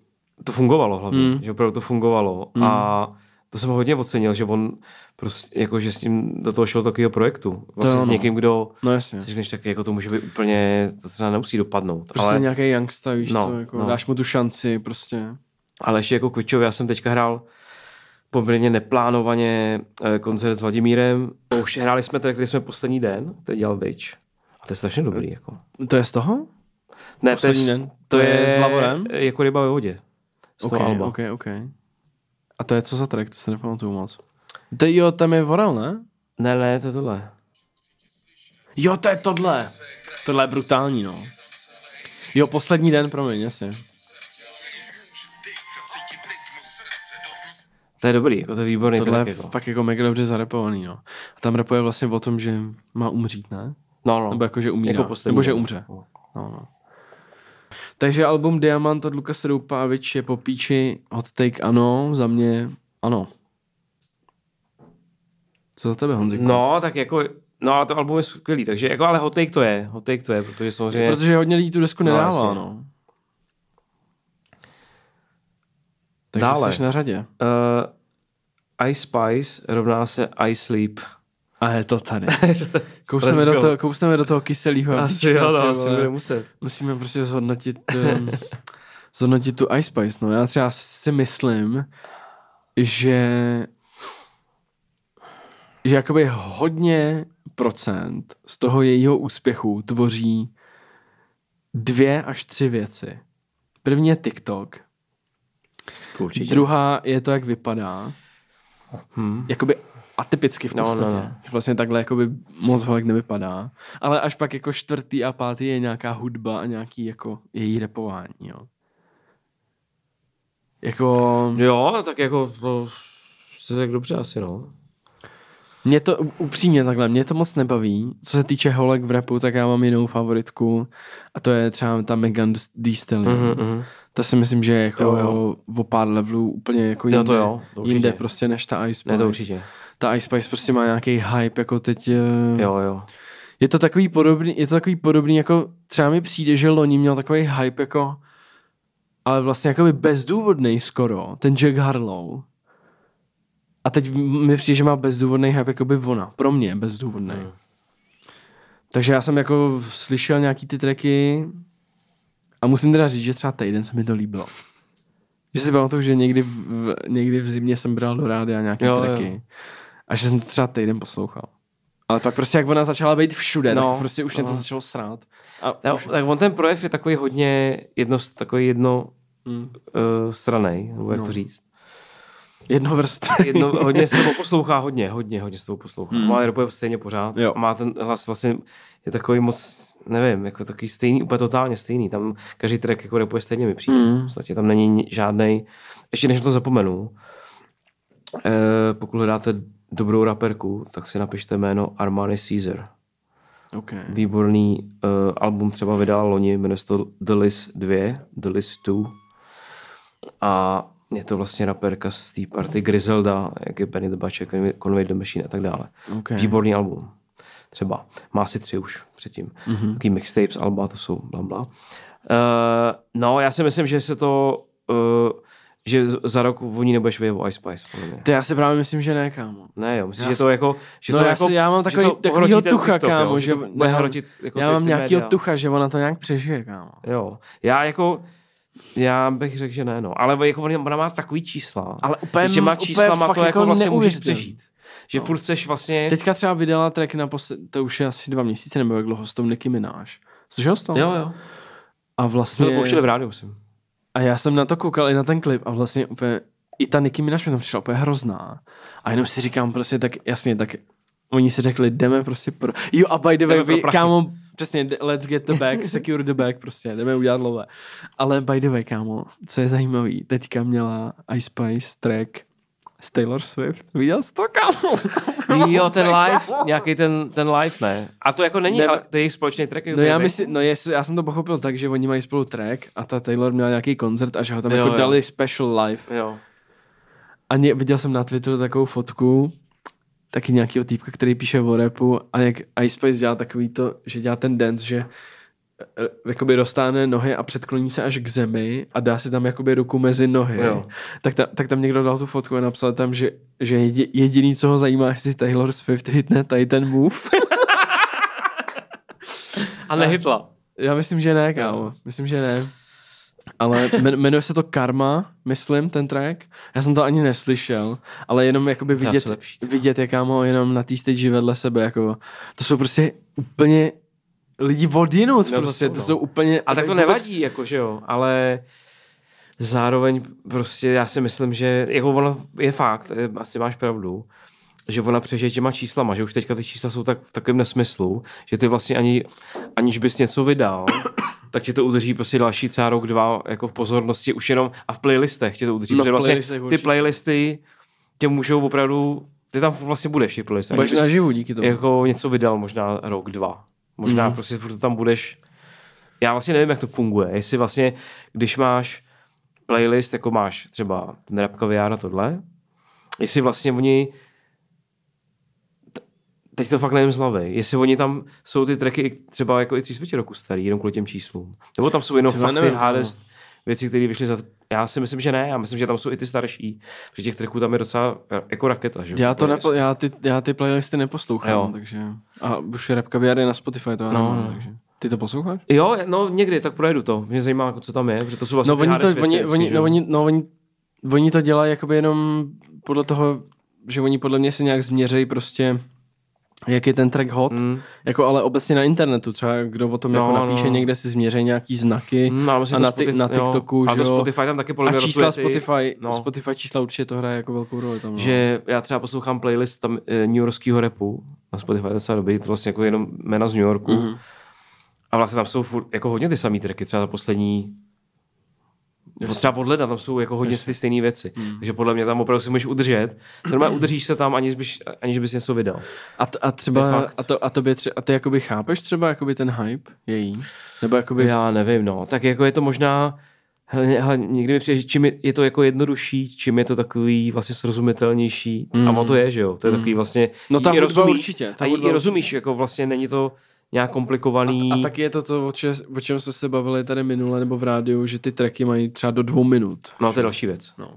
to fungovalo hlavně, Mm. že opravdu to fungovalo Mm. a to jsem ho hodně ocenil, že on prostě, jako, že s tím do toho šel takového projektu. Vlastně jo, s někým, kdo No jasně. si říkáš, tak jako to může být úplně, to třeba nemusí dopadnout. Prostě ale, nějaký youngsta, víš No, co, jako no. dáš mu tu šanci, prostě. ale ještě jako Kvičovi, já jsem teďka hrál poměrně neplánovaně eh, koncert s Vladimírem. Už hráli jsme tady, který jsme poslední den, který dělal Vič. A to je strašně dobrý. Jako. To je z toho? Ne, to je, den? to je s Lavorem? jako ryba ve vodě. Z Ok, toho alba. ok, ok. A to je co za track, to se nepamatuju moc. To jo, tam je Vorel, ne? Ne, ne, to je tohle. Jo, to je tohle. Tohle je brutální, no. Jo, poslední den, promiň, jasně. To je dobrý, jako to je výborný Tohle track. je Jako. fakt jako mega dobře zarepovaný, no. A tam rapuje vlastně o tom, že má umřít, ne? No, no. Nebo jako, že umírá. Jako poslední Nebo že umře. No, no. Takže album Diamant od Luka Roupavič je po píči, hot take ano, za mě ano. Co za tebe, Honziku? no, tak jako, no ale to album je skvělý, takže jako, ale hot take to je, hot take to je, protože samozřejmě, Protože hodně lidí tu desku No, nedává, jasně. no. Takže Dále. jsi na řadě. uh, I Spice rovná se I Sleep. A je to tady. [LAUGHS] Kousneme do, toho, kousneme do toho kyselého. Asi jo, no, asi bude muset. Musíme prostě zhodnotit, um, [LAUGHS] zhodnotit tu Ice Spice. No. Já třeba si myslím, že že jakoby hodně procent z toho jejího úspěchu tvoří dvě až tři věci. První je TikTok, Určitě. druhá je to, jak vypadá. Hmm. Jakoby atypicky v No, no, podstatě. no. Že vlastně takhle jakoby moc holek nevypadá. Ale až pak jako čtvrtý a pátý je nějaká hudba a nějaký jako její repování, jo. Jako... Jo, tak jako, to se tak dobře asi, no. Mě to upřímně takhle, mě to moc nebaví. Co se týče holek v rapu, tak já mám jinou favoritku a to je třeba ta Megan Thee Stallion. Mhm, mhm. To si myslím, že je jako Jo, jo. o pár levelů úplně jako jinde, Jo, to jo, to určitě. jinde prostě než ta Ice Ne, to Spice. určitě. ta Ice Spice prostě má nějaký hype, jako teď... eh, Jo, jo. Je to takový podobný, je to takový podobný, jako třeba mi přijde, že loni měl takový hype, jako ale vlastně jakoby bezdůvodný skoro, ten Jack Harlow. A teď mi přijde, že má bezdůvodný hype, jakoby ona. Pro mě bezdůvodný. Hmm. Takže já jsem jako slyšel nějaký ty tracky a musím teda říct, že třeba týden se mi to líbilo. Že si pamatuju, že někdy v, někdy v zimě jsem bral do rádia nějaké Jo, tracky jo. a že jsem to třeba týden poslouchal. Ale pak prostě jak ona začala být všude, no, No, tak prostě už mě to no. začalo srát. A Jo, už, tak on ten projev je takový hodně jedno, takový jedno mm, uh, stranej, nebo jak No. to říct. Jednovrst. [LAUGHS] Jedno, hodně se to poslouchá, hodně, hodně, hodně se to poslouchá. Mm. Mm. Má rapuje stejně pořád. Jo. Má ten hlas vlastně, je takový moc, nevím, jako takový stejný, úplně totálně stejný. Tam každý track jako rapuje stejně mi přijde. Mm. V podstatě tam není žádný. ještě než na to zapomenu, eh, pokud hledáte dobrou raperku, tak si napište jméno Armani Caesar. okay. Výborný uh, album třeba vydal loni, jmenuje se to The List 2, The List 2. A je to vlastně raperka z té party Griselda, jak je Benny the Butcher, Conway- the Machine a tak dále. Okay. Výborný album. Třeba. Má si tři už předtím. Mm-hmm. Taký mixtapes, alba, to jsou bla bla. Uh, no, já si myslím, že se to, uh, že za rok o ní nebudeš vědět o Ice Spice. To já si právě myslím, že ne, kámo. Ne, jo, myslím, Já že to jako, že no to já jako, si- já mám že takový- takovýho tucha, TikTok, kámo, jo, že to ne- hrotit jako já ty, mám ty nějakýho média. tucha, že ona to nějak přežije, kámo. Jo, já jako, já bych řekl, že ne, no. Ale jako ona má takový čísla. Ale úplně- těma úplně číslama fakt to jako jako vlastně můžeš přežít. Že no. furt seš vlastně... Teďka třeba vydala track na posled... to už je asi dva měsíce, nebo jak dlouho s tom Nicki Minaj. Slyšel jsi to? Jo, jo. A vlastně... to pouštěli v rádiu, myslím. A já jsem na to koukal i na ten klip a vlastně úplně, i ta Nicki Minaj mi tam přišla úplně hrozná. A jenom si říkám prostě tak, jasně, tak oni si řekli, jdeme prostě pro... Jo a by the way, kámo, přesně, let's get the bag, [LAUGHS] secure the bag, prostě, jdeme udělat lové. Ale by the way, kámo, co je zajímavý, teďka měla Ice Spice track s Taylor Swift. Viděl jsi to, kámo? [LAUGHS] Jo, ten [LAUGHS] live, nějaký ten, ten live, ne. A to jako není, Ne- ale to je jejich společný track. No já myslím, no jestli, já jsem to pochopil tak, že oni mají spolu track a ta Taylor měla nějaký koncert a že ho tam Jo, jako jo. dali special live. Jo. A ně, viděl jsem na Twitteru takovou fotku, taky nějakého týpka, který píše o rapu a jak Ice Spice dělá takový to, že dělá ten dance, že eh, jakoby roztáhne nohy a předkloní se až k zemi a dá si tam jakoby ruku mezi nohy. Jo. Tak, ta, tak tam někdo dal tu fotku a napsal tam, že, že jedi, jediný, co ho zajímá, jestli Taylor Swift hitne tady ten move. [LAUGHS] A nehytla. Já myslím, že ne, kámo. Myslím, že ne. Ale men- jmenuje se to Karma, myslím, ten track. Já jsem to ani neslyšel, ale jenom jakoby To vidět, lepší, vidět je kámo jenom na té stage vedle sebe, jako to jsou prostě úplně lidi odinut, No to prostě, jsou, to no. jsou úplně... A tak to vůbec- nevadí, jako, že jo, ale zároveň prostě já si myslím, že jako ono je fakt, asi máš pravdu, že ona přežije těma číslama, že už teďka ty čísla jsou tak v takovém nesmyslu, že ty vlastně ani, aniž bys něco vydal, tak tě to udrží prostě další třeba rok, dva jako v pozornosti už jenom a v playlistech tě to udrží, No, protože vlastně ty playlisty tě můžou opravdu, ty tam vlastně budeš v těch playlistech. Budeš naživu díky tomu. jako něco vydal možná rok, dva. Možná mm. prostě furt tam budeš já vlastně nevím, jak to funguje. Jestli vlastně, když máš playlist, jako máš třeba ten rap kaviár a tohle, jestli vlastně oni teď to fakt nevím z hlavy, jestli oni tam jsou ty tracky třeba jako i tři čtvrtě roku starý, jenom kvůli těm číslům. Nebo tam jsou jenom Třeba fakt ty nevím, hardest věci, které vyšly za... Já si myslím, že ne, já myslím, že tam jsou i ty starší. Protože těch tracků tam je docela jako raketa. Že? Já to nepo, já, ty, já ty playlisty neposlouchám, Jo. takže... A už Rap Caviar je na Spotify, to já No, nevím, no. takže... Ty to posloucháš? Jo, no někdy, tak projedu to. Mě zajímá, jako, co tam je, protože to jsou vlastně No oni to, hardest oni, věci oni, no, oni, no oni, oni to dělají jakoby jenom podle toho, že oni podle mě si nějak změřejí prostě jak je ten track hot, mm. Jako ale obecně na internetu, třeba kdo o tom No, jako napíše no. někde si změří nějaký znaky Mm, myslím, a to na, Spotify- na TikToku, jo, a to Spotify tam taky podle a čísla Spotify, no. Spotify čísla určitě to hraje jako velkou roli tam. No. Že já třeba poslouchám playlist tam e, New Yorkského repu na Spotify, to je docela dobrý, to vlastně jako jenom jména z New Yorku. Mhm. Mm-hmm. A vlastně tam jsou furt, jako hodně ty samý tracky, třeba za poslední Jasně. Třeba od leda tam jsou jako hodně ty stejné věci. Mm. Takže podle mě tam opravdu si můžeš udržet. Normálně udržíš se tam, aniž bys, aniž bys něco vydal. A, t- a třeba, a, to, a, tobě tře- a ty jakoby chápeš třeba jakoby ten hype její? Nebo jakoby, Já nevím, no. Tak jako je to možná, Hele, hele, někdy mi přijde, že čím je, je, to jako jednodušší, čím je to takový vlastně srozumitelnější. Mm. A to je, že jo? To je takový vlastně... No ta hudba rozumíš, určitě, ta a hudba i rozumíš, jako vlastně není to nějak komplikovaný. A taky je to to, o, če, o čem jsme se bavili tady minule nebo v rádiu, že ty tracky mají třeba do dvou minut. No to je další věc. No.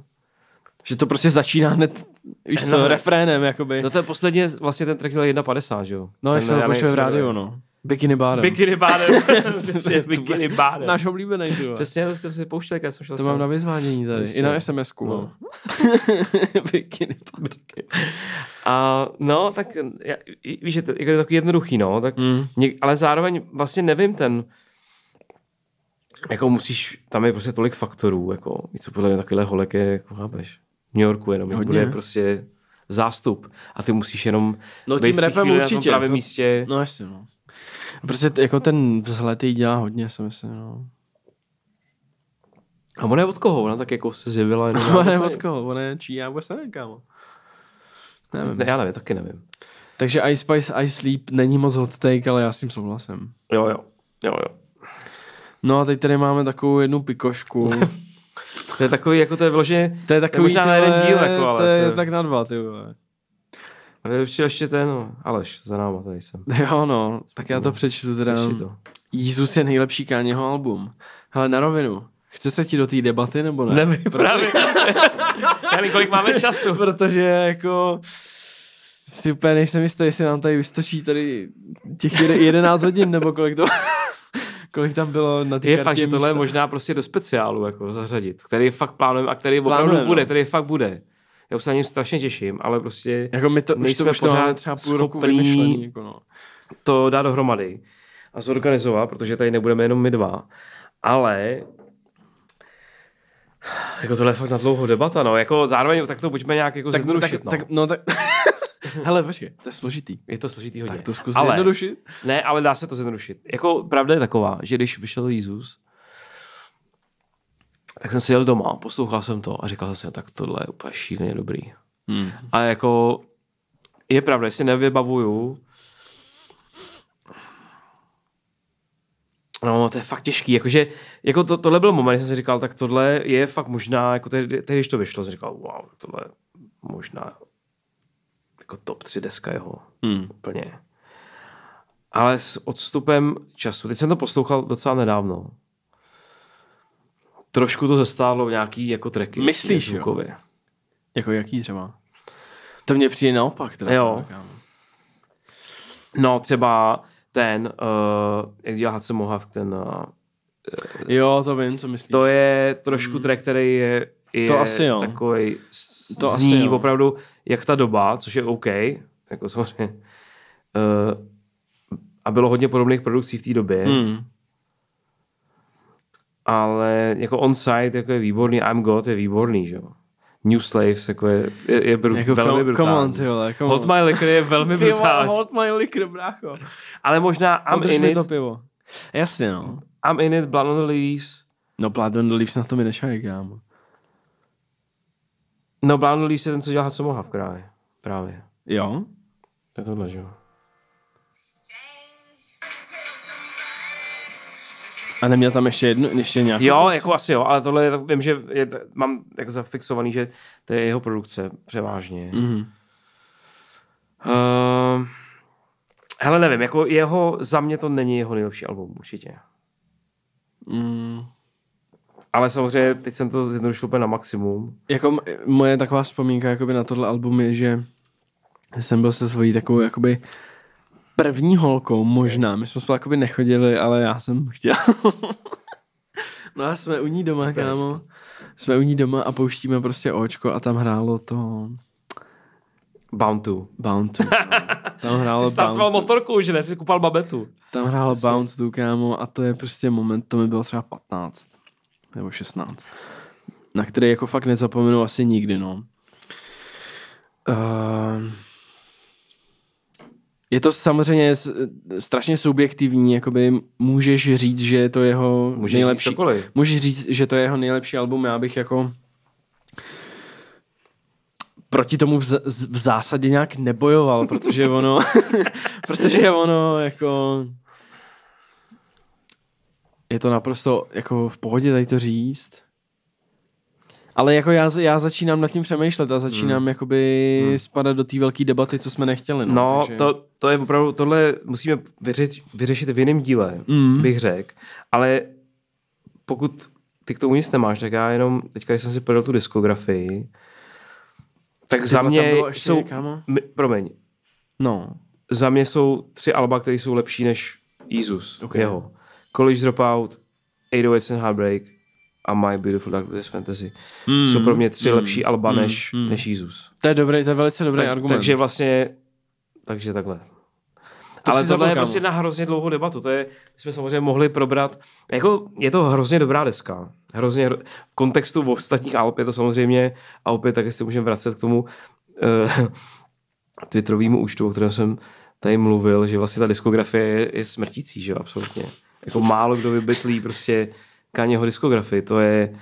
Že to prostě začíná hned, víš co, No. refrénem, jakoby. No to je posledně, vlastně ten track byl 1,50, že jo? No, Ten, jsme ho v rádiu, no. Bikini bádem. Bikini bádem. [LAUGHS] Přesně, Bikini bádem. Náš oblíbený, ty. Přesně, to jsem si pouštěl, když jsem šel To mám na vyzvánění tady. Přesně. I na SMS-ku. No. No. [LAUGHS] Bikini bádem. A no, tak já, víš, je to, jako je to takový jednoduchý, no, tak, Mm. něk, ale zároveň vlastně nevím ten, jako musíš, tam je prostě tolik faktorů, jako, víš co, podle mě takovýhle holek je, jako chápeš, v New Yorku jenom, jak Hodně. bude prostě zástup a ty musíš jenom No tím rapem chvíli na tom určitě. pravém jako- místě. No jasně, no. Prostě t- jako ten vzhled jí dělá hodně, si myslím, no. A ona je od koho? Ona tak jako se zjevila jenom. [LAUGHS] Ona je od koho? Ona je čí? Já vůbec nevím, kámo. nevím. Ne, já nevím, taky nevím. Takže Ice Spice Ice Sleep není moc hot take, ale já s tím souhlasím. Jo, jo, jo, jo. No a teď tady máme takovou jednu pikošku. [LAUGHS] To je takový, jako to je vyloženě, To je takový, možná ty na jeden díl, jako, ale to je to- tak na dva, ty vole. Ale určitě ještě ten, no, Aleš, za náma tady jsem. [LAUGHS] Jo, no, tak já to přečtu teda. To. Jízus je nejlepší Káněho album. Hele, na rovinu. Chce se ti do té debaty, nebo ne? Nevím, právě. [LAUGHS] Já nevím, kolik máme času. Protože jako si úplně nejsem jistý, jestli nám tady vystočí tady těch jede- 11 hodin, nebo kolik to [LAUGHS] kolik tam bylo na té Je fakt, že tohle je možná prostě do speciálu jako zařadit, který fakt plánujeme a který opravdu Plánujeme, bude, no. který fakt bude. Já už se na něm strašně těším, ale prostě Jako my to, už to, nejsme už to pořád máme třeba půl roku. Jako no. to dá dohromady a zorganizovat, protože tady nebudeme jenom my dva. Ale jako tohle je fakt na dlouho debata, no. Jako zároveň tak to buďme nějak jako Tak, zjednodušit, tak, no. tak, no tak... [LAUGHS] Hele, počkej, to je složitý. Je to složitý hodně. Tak to zkus ale, zjednodušit. Ne, ale dá se to zjednodušit. Jako pravda je taková, že když vyšel Jezus, tak jsem si jel doma, poslouchal jsem to a říkal jsem si, tak tohle je úplně šíleně dobrý. Hmm. A jako je pravda, jestli nevybavuju, No, to je fakt těžký, jakože, jako to, tohle byl moment, kdy jsem si říkal, tak tohle je fakt možná, jako tehdy, tehdy když to vyšlo, jsem říkal, wow, tohle je možná jako top 3 deska jeho, Hmm. úplně. Ale s odstupem času, teď jsem to poslouchal docela nedávno, trošku to zestálo nějaký jako tracky. Myslíš, jo? Jako jaký třeba? To mně přijde naopak. Teda, Jo. kámo. No, třeba ten, uh, jak dělá Hudson Mohawk, ten, uh, Jo, to vím, co myslíš. to je trošku track, který je, je To asi jo. takovej, To to asi zní jo. opravdu jak ta doba, což je OK, jako samozřejmě. Uh, a bylo hodně podobných produkcí v té době, Hmm. Ale jako on-site jako je výborný, I'm God je výborný, že jo. New Slaves jako je, je, je bru, Jako velmi brutální. come on, ty vole, come Hold on. My Liquor je velmi [LAUGHS] brutální. hold my liquor, brácho. Ale možná I'm Podrž in it, to pivo. Jasně, no. I'm in it, Blood on the Leaves. No, Blood on the Leaves na to mi nešají, kámo. No, Blood on the Leaves je ten, co dělá Hudson Mohawk právě. Právě. Jo? To je tohle, že jo. A neměl tam ještě jednu, ještě nějakou? Jo, jako asi jo, ale tohle je, vím, že je, mám jako zafixovaný, že to je jeho produkce převážně. Mhm. Uh, hele, nevím, jako jeho, za mě to není jeho nejlepší album, určitě. Mm. Ale samozřejmě, teď jsem to zjednodušil úplně na maximum. Jako moje taková vzpomínka jakoby na tohle album je, že jsem byl se svojí takovou jakoby první holkou možná. My jsme spolu jakoby nechodili, ale já jsem chtěl. [LAUGHS] no a jsme u ní doma, kámo. Jsme u ní doma a pouštíme prostě očko a tam hrálo to Bound to. Bound to. [LAUGHS] Tam hrálo Jsi startoval Bound to. motorku, že ne? Jsi kupal babetu. Tam hrálo to, kámo, a to je prostě moment, to mi bylo třeba 15 nebo 16, na který jako fakt nezapomenu asi nikdy, no. Uh, je to samozřejmě strašně subjektivní, jakoby můžeš říct, že je to jeho Můžeš nejlepší, říct cokoliv. můžeš říct, že to je jeho nejlepší album, já bych jako proti tomu v, z- v zásadě nějak nebojoval, protože ono, [LAUGHS] protože ono jako je to naprosto jako v pohodě tady to říct. Ale jako já, já začínám nad tím přemýšlet a začínám hmm. jakoby hmm. spadat do té velké debaty, co jsme nechtěli. No, No, takže... to, to je opravdu, tohle musíme vyřešit, vyřešit v jiném díle, Mm. bych řekl. Ale pokud ty k tomu nic nemáš, tak já jenom, teďka když jsem si podal tu diskografii, tak Ty za mě jsou, kámo? mi, promiň, No, za mě jsou tři alba, které jsou lepší než Jesus, Ok. okay. jeho. College Dropout, 808 and Heartbreak a My Beautiful Dark Twisted Fantasy. Mm, Jsou pro mě tři mm, lepší alba mm, než, mm. než Jesus. to je dobrý, to je velice dobrý Tak, argument. takže vlastně, takže takhle. To Ale tohle je prostě na hrozně dlouhou debatu. To je, my jsme samozřejmě mohli probrat. Jako, je to hrozně dobrá deska. Hrozně, hro- v kontextu ostatních alb je to samozřejmě, a opět taky si můžeme vracet k tomu uh, [LAUGHS] Twitterovému účtu, o kterém jsem tady mluvil, že vlastně ta diskografie je, je smrtící, že jo, absolutně. Jako málo kdo vybytlí prostě Kanyeho diskografii. To je,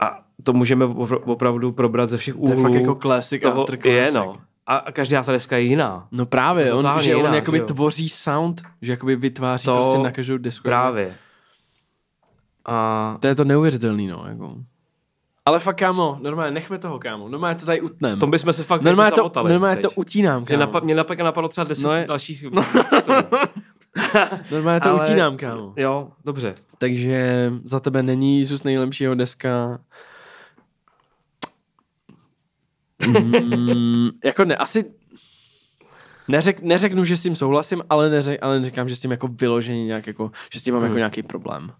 a to můžeme opra- opravdu probrat ze všech to je úhlů. fakt jako classic toho, after classic. je, no. A každá ta deska je jiná. No právě, on, že on jiná, jakoby že tvoří sound, že jakoby vytváří To prostě na každou desku. Právě. A To je to neuvěřitelný, no, jako. Ale fakt, kámo, normálně, nechme toho, kámo. Normálně to tady utnem. v tom bychom se fakt normálně jako to, normálně teď. to utínám, Mě, kámo. napa- mě napadlo, třeba deset No no je- dalších [LAUGHS] [LAUGHS] Normálně to Ale- utínám, kámo. Jo, dobře. Takže za tebe není Jízus nejlepšího deska. Mm, jako ne, asi neřek, neřeknu, že s tím souhlasím, ale, neřek, ale neříkám, že s tím jako vyloženě nějak jako, že s tím mám jako Hmm. nějaký problém.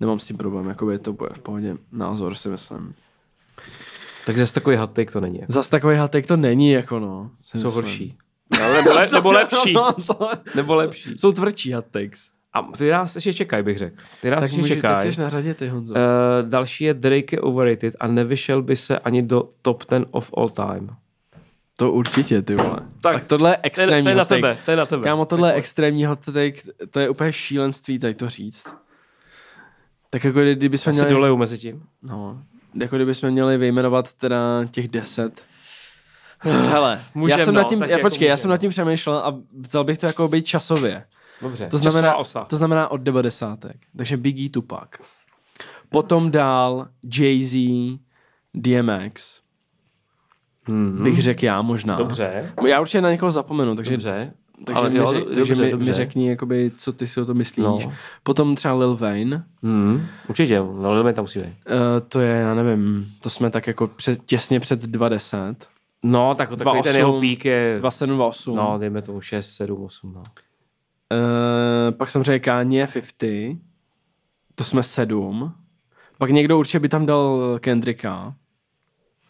Nemám s tím problém, jako je to bude v pohodě názor, si myslím. Tak zase takový take to není. Zas takový hatek to není, jako no. Jsou myslím. horší. No, nebo, le, nebo [LAUGHS] lepší. No, Nebo lepší. jsou tvrdší hot takes. A ty nás ještě čekaj, bych řekl. Ty nás Tak ještě čekaj. teď jsi na řadě, ty Honzo. Uh, další je Drake je overrated a nevyšel by se ani do top 10 of all time. To určitě, ty vole. Tak, Tak, tohle je To je, extrémní to je na tebe, to je na tebe. Kámo, tohle je extrémní hot take, to je úplně šílenství tady to říct. Tak jako kdy- kdybychom Já se měli, doleju mezi tím. no, jako kdybychom měli vyjmenovat teda těch deset. [LAUGHS] Hele, Můžem, já jsem no, nad tím, já, jako počkej, já jsem nad tím přemýšlel a vzal bych to jako být časově. Dobře. To znamená, osa. to znamená od 90. Takže Biggie Tupac. Potom dál Jay-Z, DMX. Hmm. Bych řekl já možná. Dobře. Já určitě na někoho zapomenu, takže Dobře. Takže, Ale mi, jo, řek, dobře, takže mi, dobře. mi řekni, jakoby, co ty si o to myslíš. No. Potom třeba Lil Wayne, Hmm. Určitě, no ale tam musí být. uh, to je, já nevím, to jsme tak jako před, těsně před 20. No, tak takový ten 2,8, jeho pík je... 2728. No, dejme tomu 6, 7, 8, no. Uh, pak samozřejmě Kanye 50, to jsme 7. Pak někdo určitě by tam dal Kendricka.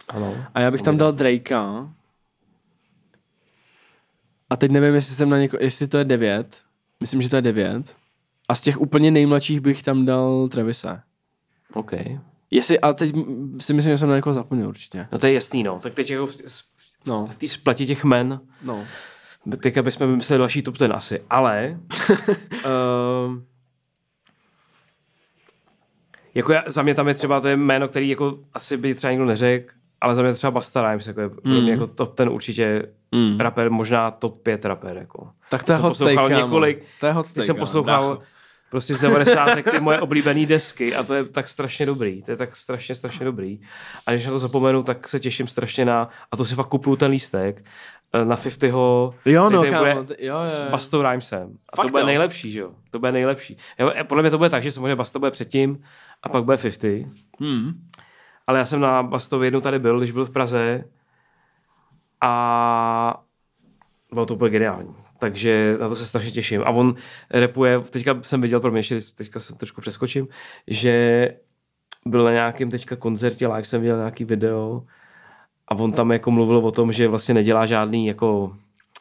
Ano. A já bych tam dal Drakea. A teď nevím, jestli jsem na něko, jestli to je 9. Myslím, že to je 9. A z těch úplně nejmladších bych tam dal Travise. OK. Jestli, ale teď si myslím, že jsem na někoho zapomněl určitě. No to je jasný, no. Tak teď jako v, v, No. v té splatě těch men, No. teďka bychom vymysleli další top ten asi, ale uh, [LAUGHS] jako já, za mě tam je třeba to je jméno, který jako asi by třeba nikdo neřekl, ale za mě třeba Basta Rhymes, jako je pro mě Mm. jako top ten určitě Mm. rapper, možná top 5 rapper, jako. Tak to je jsem hot take, několik- To je hot Teď take, jsem poslouchal. Prostě z 90. [LAUGHS] ty moje oblíbené desky a to je tak strašně dobrý. To je tak strašně, strašně dobrý. A když na to zapomenu, tak se těším strašně na, a to si fakt kupuju ten lístek, eh, na 50. Jo, no, kámo. bude t- Jo, s jo. Bastou Rhymesem. A Fakt to bude jo? nejlepší, že jo? To bude nejlepší. Jo, eh, podle mě to bude tak, že samozřejmě Basta bude předtím a pak bude 50. Hmm. Ale já jsem na Bastovi jednou tady byl, když byl v Praze a bylo to úplně geniální. Takže na to se strašně těším. A on repuje, teďka jsem viděl, pro mě teďka jsem trošku přeskočím, že byl na nějakém teďka koncertě live, jsem viděl nějaký video a on tam jako mluvil o tom, že vlastně nedělá žádný jako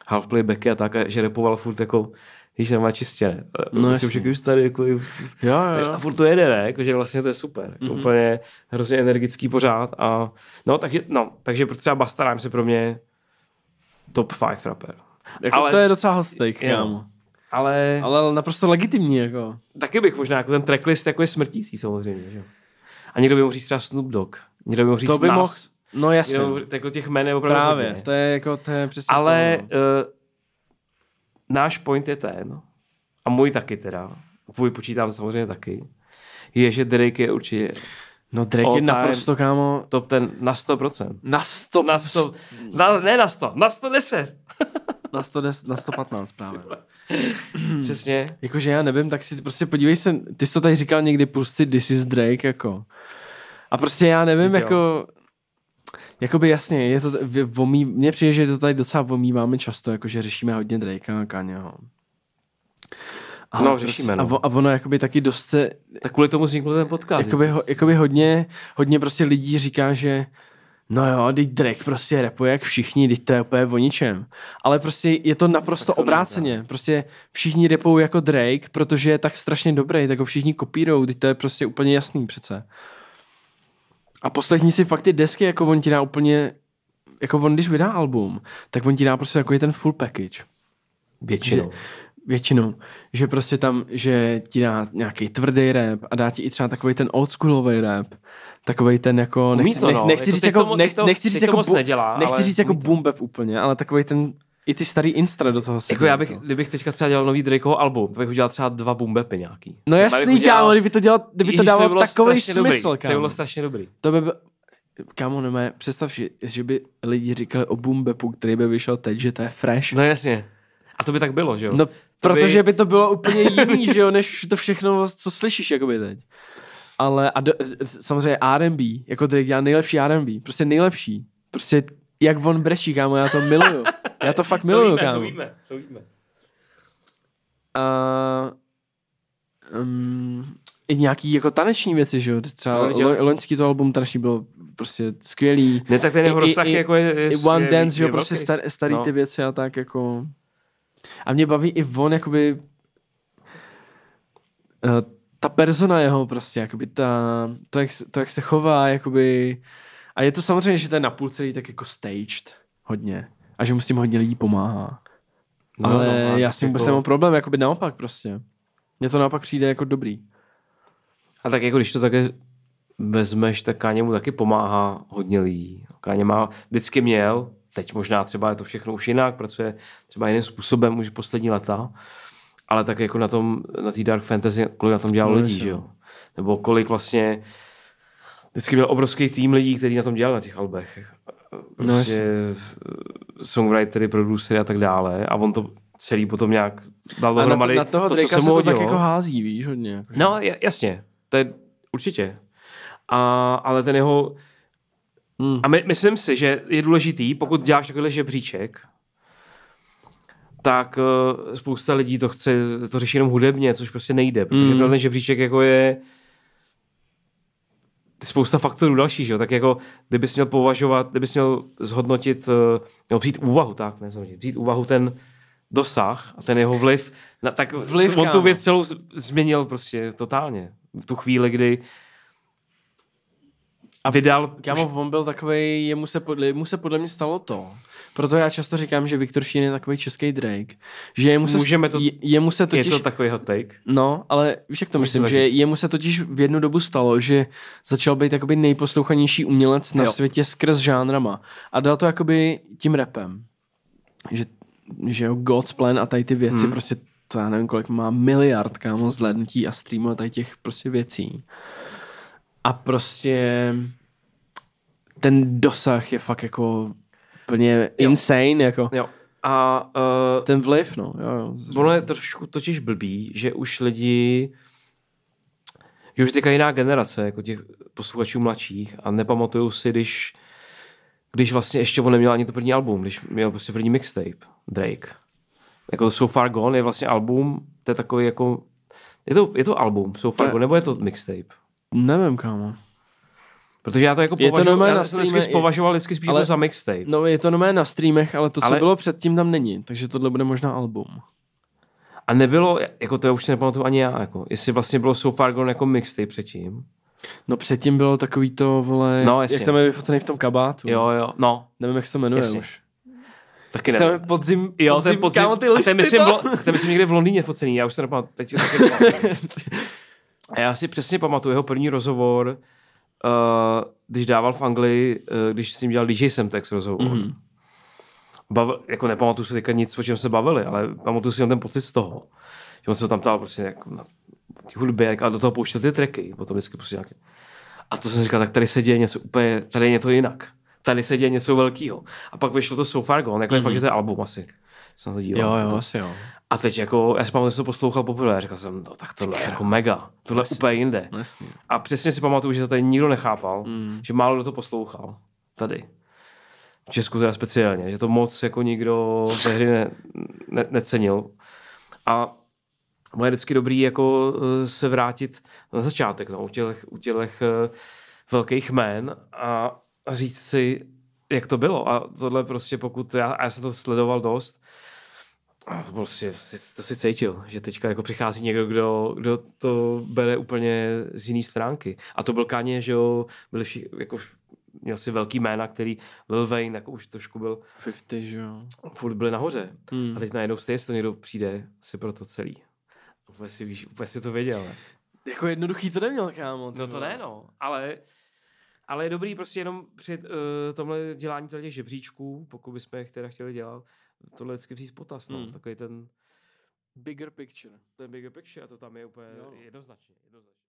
half playbacky a tak, a že repoval furt jako Víš, normálně čistě, ne? No No, jasně. už, tady jako, Jo, jo, a furt to jede, ne? Jako, že vlastně to je super. Jako Mhm. mm-hmm. Úplně hrozně energický pořád. A, no, takže, no, takže třeba Basta Rhymes je pro mě top 5 rapper. Jako Ale- to je docela Jo. kámo. Ale, Ale naprosto legitimní, jako. taky bych možná, jako ten tracklist jako je smrtící samozřejmě. Že? jo. A někdo by mohl říct třeba Snoop Dogg. Někdo by mohl říct To by mohl, Nas. no jasně. Jo, jako těch jmen je opravdu Právě, hodně. to je jako, to je přesně Ale to, no. uh, náš point je ten, a můj taky teda, tvůj počítám samozřejmě taky, je, že Drake je určitě No Drake je time. naprosto, kámo, Top ten na 100%. na 100, Na 100, na, ne na 100, na 110. na 110, na 115 právě. [CLEARS THROAT] Přesně. Jakože já nevím, tak si prostě podívej se, ty jsi to tady říkal někdy, si This is Drake, jako. A prostě já nevím, Jo. jako, jakoby jasně, je to, vomí, mně přijde, že to tady docela vomíváme často, jakože řešíme hodně Drakea a Kanyeho. A No, prostě- řešíme, A, no. vo- a ono jakoby taky dost se, Tak kvůli tomu vznikl ten podcast. jakoby, ho, jakoby hodně, hodně prostě lidí říká, že no jo, teď Drake prostě rapuje jak všichni, teď to je úplně o ničem. Ale prostě je to naprosto Tak to obráceně. Prostě všichni rapují jako Drake, protože je tak strašně dobrý, tak ho všichni kopírou, teď to je prostě úplně jasný přece. A poslechni si fakt ty desky, jako on ti dá úplně, jako on když vydá album, tak on ti dá prostě takový ten full package. Většinou. Většinou. Že prostě tam, že ti dá nějaký tvrdý rap a dá ti i třeba takový ten oldschoolový rap. Takový ten jako, nechci, to, nech, no. nechci Jako říct jako, to to- nechci říct to jako, moc bu- nedělá, nechci říct jako to. boom bap úplně, ale takový ten, i ty starý instra do toho Jako sedí, já bych, kdybych teďka třeba dělal nový Drakeho album, to bych udělal třeba dva boombapy nějaký. No jasný, kámo, kdyby to, dělal, kdyby to dávalo takový dobrý. smysl, To by kámo. bylo strašně dobrý. To by kámo, nemá, představ, že, že by lidi říkali o boom bapu, který by vyšel teď, že to je fresh. No jasně. A to by tak bylo, že jo? No, To protože by to bylo úplně jiný, že jo, než to všechno, co slyšíš, jakoby teď. Ale a do, samozřejmě R&B, jako Drake dělá nejlepší R&B, prostě nejlepší. Prostě jak on brečí, kámo, já to miluju. Já to fakt [LAUGHS] to miluju, víme, kámo. to víme, to víme. A, um, I nějaký jako taneční věci, že jo, třeba No, lo, loňský to album taneční bylo prostě skvělý. Ne, tak ten jeho rozsah jako je, je, One je, Dance, že jo, prostě star, starý No. ty věci a tak jako... A mě baví i on, jakoby... Uh, ta persona jeho prostě, jakoby ta, to, jak, se- to, jak se chová, jakoby... A je to samozřejmě, že to je napůl celý tak jako staged hodně. A že mu s tím hodně lidí pomáhá. No, Ale no, já s tím vůbec jako- nemám problém, jakoby naopak prostě. Mně to naopak přijde jako dobrý. A tak jako když to také vezmeš, tak Káně mu taky pomáhá hodně lidí. Káně má, vždycky měl, teď možná třeba je to všechno už jinak, pracuje třeba jiným způsobem už poslední leta, ale tak jako na tom, na té Dark Fantasy, kolik na tom dělal No, lidí, že no. jo? Nebo kolik vlastně, vždycky byl obrovský tým lidí, kteří na tom dělali na těch albech. No, Prostě no, songwritery, producery a tak dále. A on to celý potom nějak dal A na, to, dohromady. na toho to, co se mu to tak jako hází, víš, hodně. Jako, No, ja- jasně, to je určitě. A, ale ten jeho... Hmm. A my, myslím si, že je důležitý, pokud děláš takovýhle žebříček, tak uh, spousta lidí to chce, to řeší jenom hudebně, což prostě nejde, protože Hmm. mm. ten žebříček jako je spousta faktorů dalších, že jo? tak jako kdybys měl považovat, kdybys měl zhodnotit, uh, no, vzít úvahu, tak, ne, zhodnotit, vzít úvahu ten dosah a ten jeho vliv, na, tak Vliv, on tu věc celou změnil prostě totálně. V tu chvíli, kdy a vydal Kámo, on byl takový, jemu se, podle, jemu se podle mě stalo to. Proto já často říkám, že Viktor Šín je takový český Drake. Že jemu se, Můžeme to- je, jemu se je totiž... to takový hot take. No, ale víš, jak to Můžeš to myslím, že jemu se totiž v jednu dobu stalo, že začal být jakoby nejposlouchanější umělec na Jo. světě skrz žánrama. A dal to jakoby tím rapem. Že, že jo, God's Plan a tady ty věci, Hmm. prostě to já nevím, kolik má miliard, kámo, zhlédnutí a streamů a tady těch prostě věcí. A prostě ten dosah je fakt jako úplně Jo. insane, jako Jo. A uh, ten vliv, no. Jo, jo. ono je trošku totiž blbý, že už lidi že už teďka jiná generace, jako těch posluchačů mladších a nepamatuju si, když když vlastně ještě on neměl ani to první album, když měl prostě první mixtape, Drake. Jako to So Far Gone je vlastně album, to je takový jako, je to, je to album So Far To je- Gone, nebo je to mixtape? Nevím, kámo. Protože já to jako Je to považuji, normálně já na jsem vždycky považoval vždycky spíš ale- jako za mixtape. No je to nové na streamech, ale to, co Ale- bylo předtím, tam není. Takže tohle bude možná album. A nebylo, jako to já už si nepamatuju ani já, jako, jestli vlastně bylo So Far Gone jako mixtape předtím. No předtím bylo takový to, vole, No, jak tam je vyfotený v tom kabátu. Jo, jo, no, Nevím, jak se to jmenuje Jasně. už. taky Tam je nevím. podzim, Jo, podzim, ten podzim, kámo, ty a listy ten myslím, tam. bylo, ten myslím někde v Londýně focený, já už to nepamatuju, teď si taky. [LAUGHS] A já si přesně pamatuju jeho první rozhovor, uh, když dával v Anglii, uh, když s ním dělal DJ Semtex rozhovor. Mhm. Mm-hmm. Bavil, jako nepamatuju si teďka nic, o čem se bavili, ale pamatuju si jenom ten pocit z toho. Že on se tam ptal prostě jako na ty hudbě a do toho pouštěl ty tracky, potom vždycky prostě nějaké. A to jsem říkal, tak tady se děje něco úplně, tady je něco jinak. Tady se děje něco velkého. A pak vyšlo to So Far Gone, jako mm-hmm. je fakt, že to je album asi. Jsem to díval. Jo, jo, asi jo. A teď jako, já si pamatuju, že jsem to poslouchal poprvé, říkal jsem, no tak tohle je jako mega, tohle je úplně jinde. A přesně si pamatuju, že to tady nikdo nechápal, Mm. že málo kdo to poslouchal. Tady. V Česku teda speciálně, že to moc jako nikdo ve hry ne, ne, necenil. A moje vždycky dobrý jako eh, se vrátit na začátek, no, u těch, u těch uh, velkých jmén a, a říct si, jak to bylo. A tohle prostě pokud, já, a já jsem to sledoval dost, a to prostě, si- to si cítil, že teďka jako přichází někdo, kdo, kdo to bere úplně z jiné stránky. A to byl Kanye, že jo, byli všichni, jako měl si velký jména, který Lil Wayne, jako už trošku byl, 50, že jo. furt byli nahoře. Hmm. A teď najednou stejně to někdo přijde si pro to celý. Úplně si, víš, úplně si to věděl. Ne? Jako jednoduchý to neměl, kámo. No to ne, no. Ale, ale je dobrý prostě jenom při uh, tomhle dělání těch žebříčků, pokud bychom je teda chtěli dělat, tohle vždycky vzít v potaz, no. Hmm. Takový ten, Bigger picture. ten bigger picture a to tam je úplně Jo. jednoznačně, jednoznačně.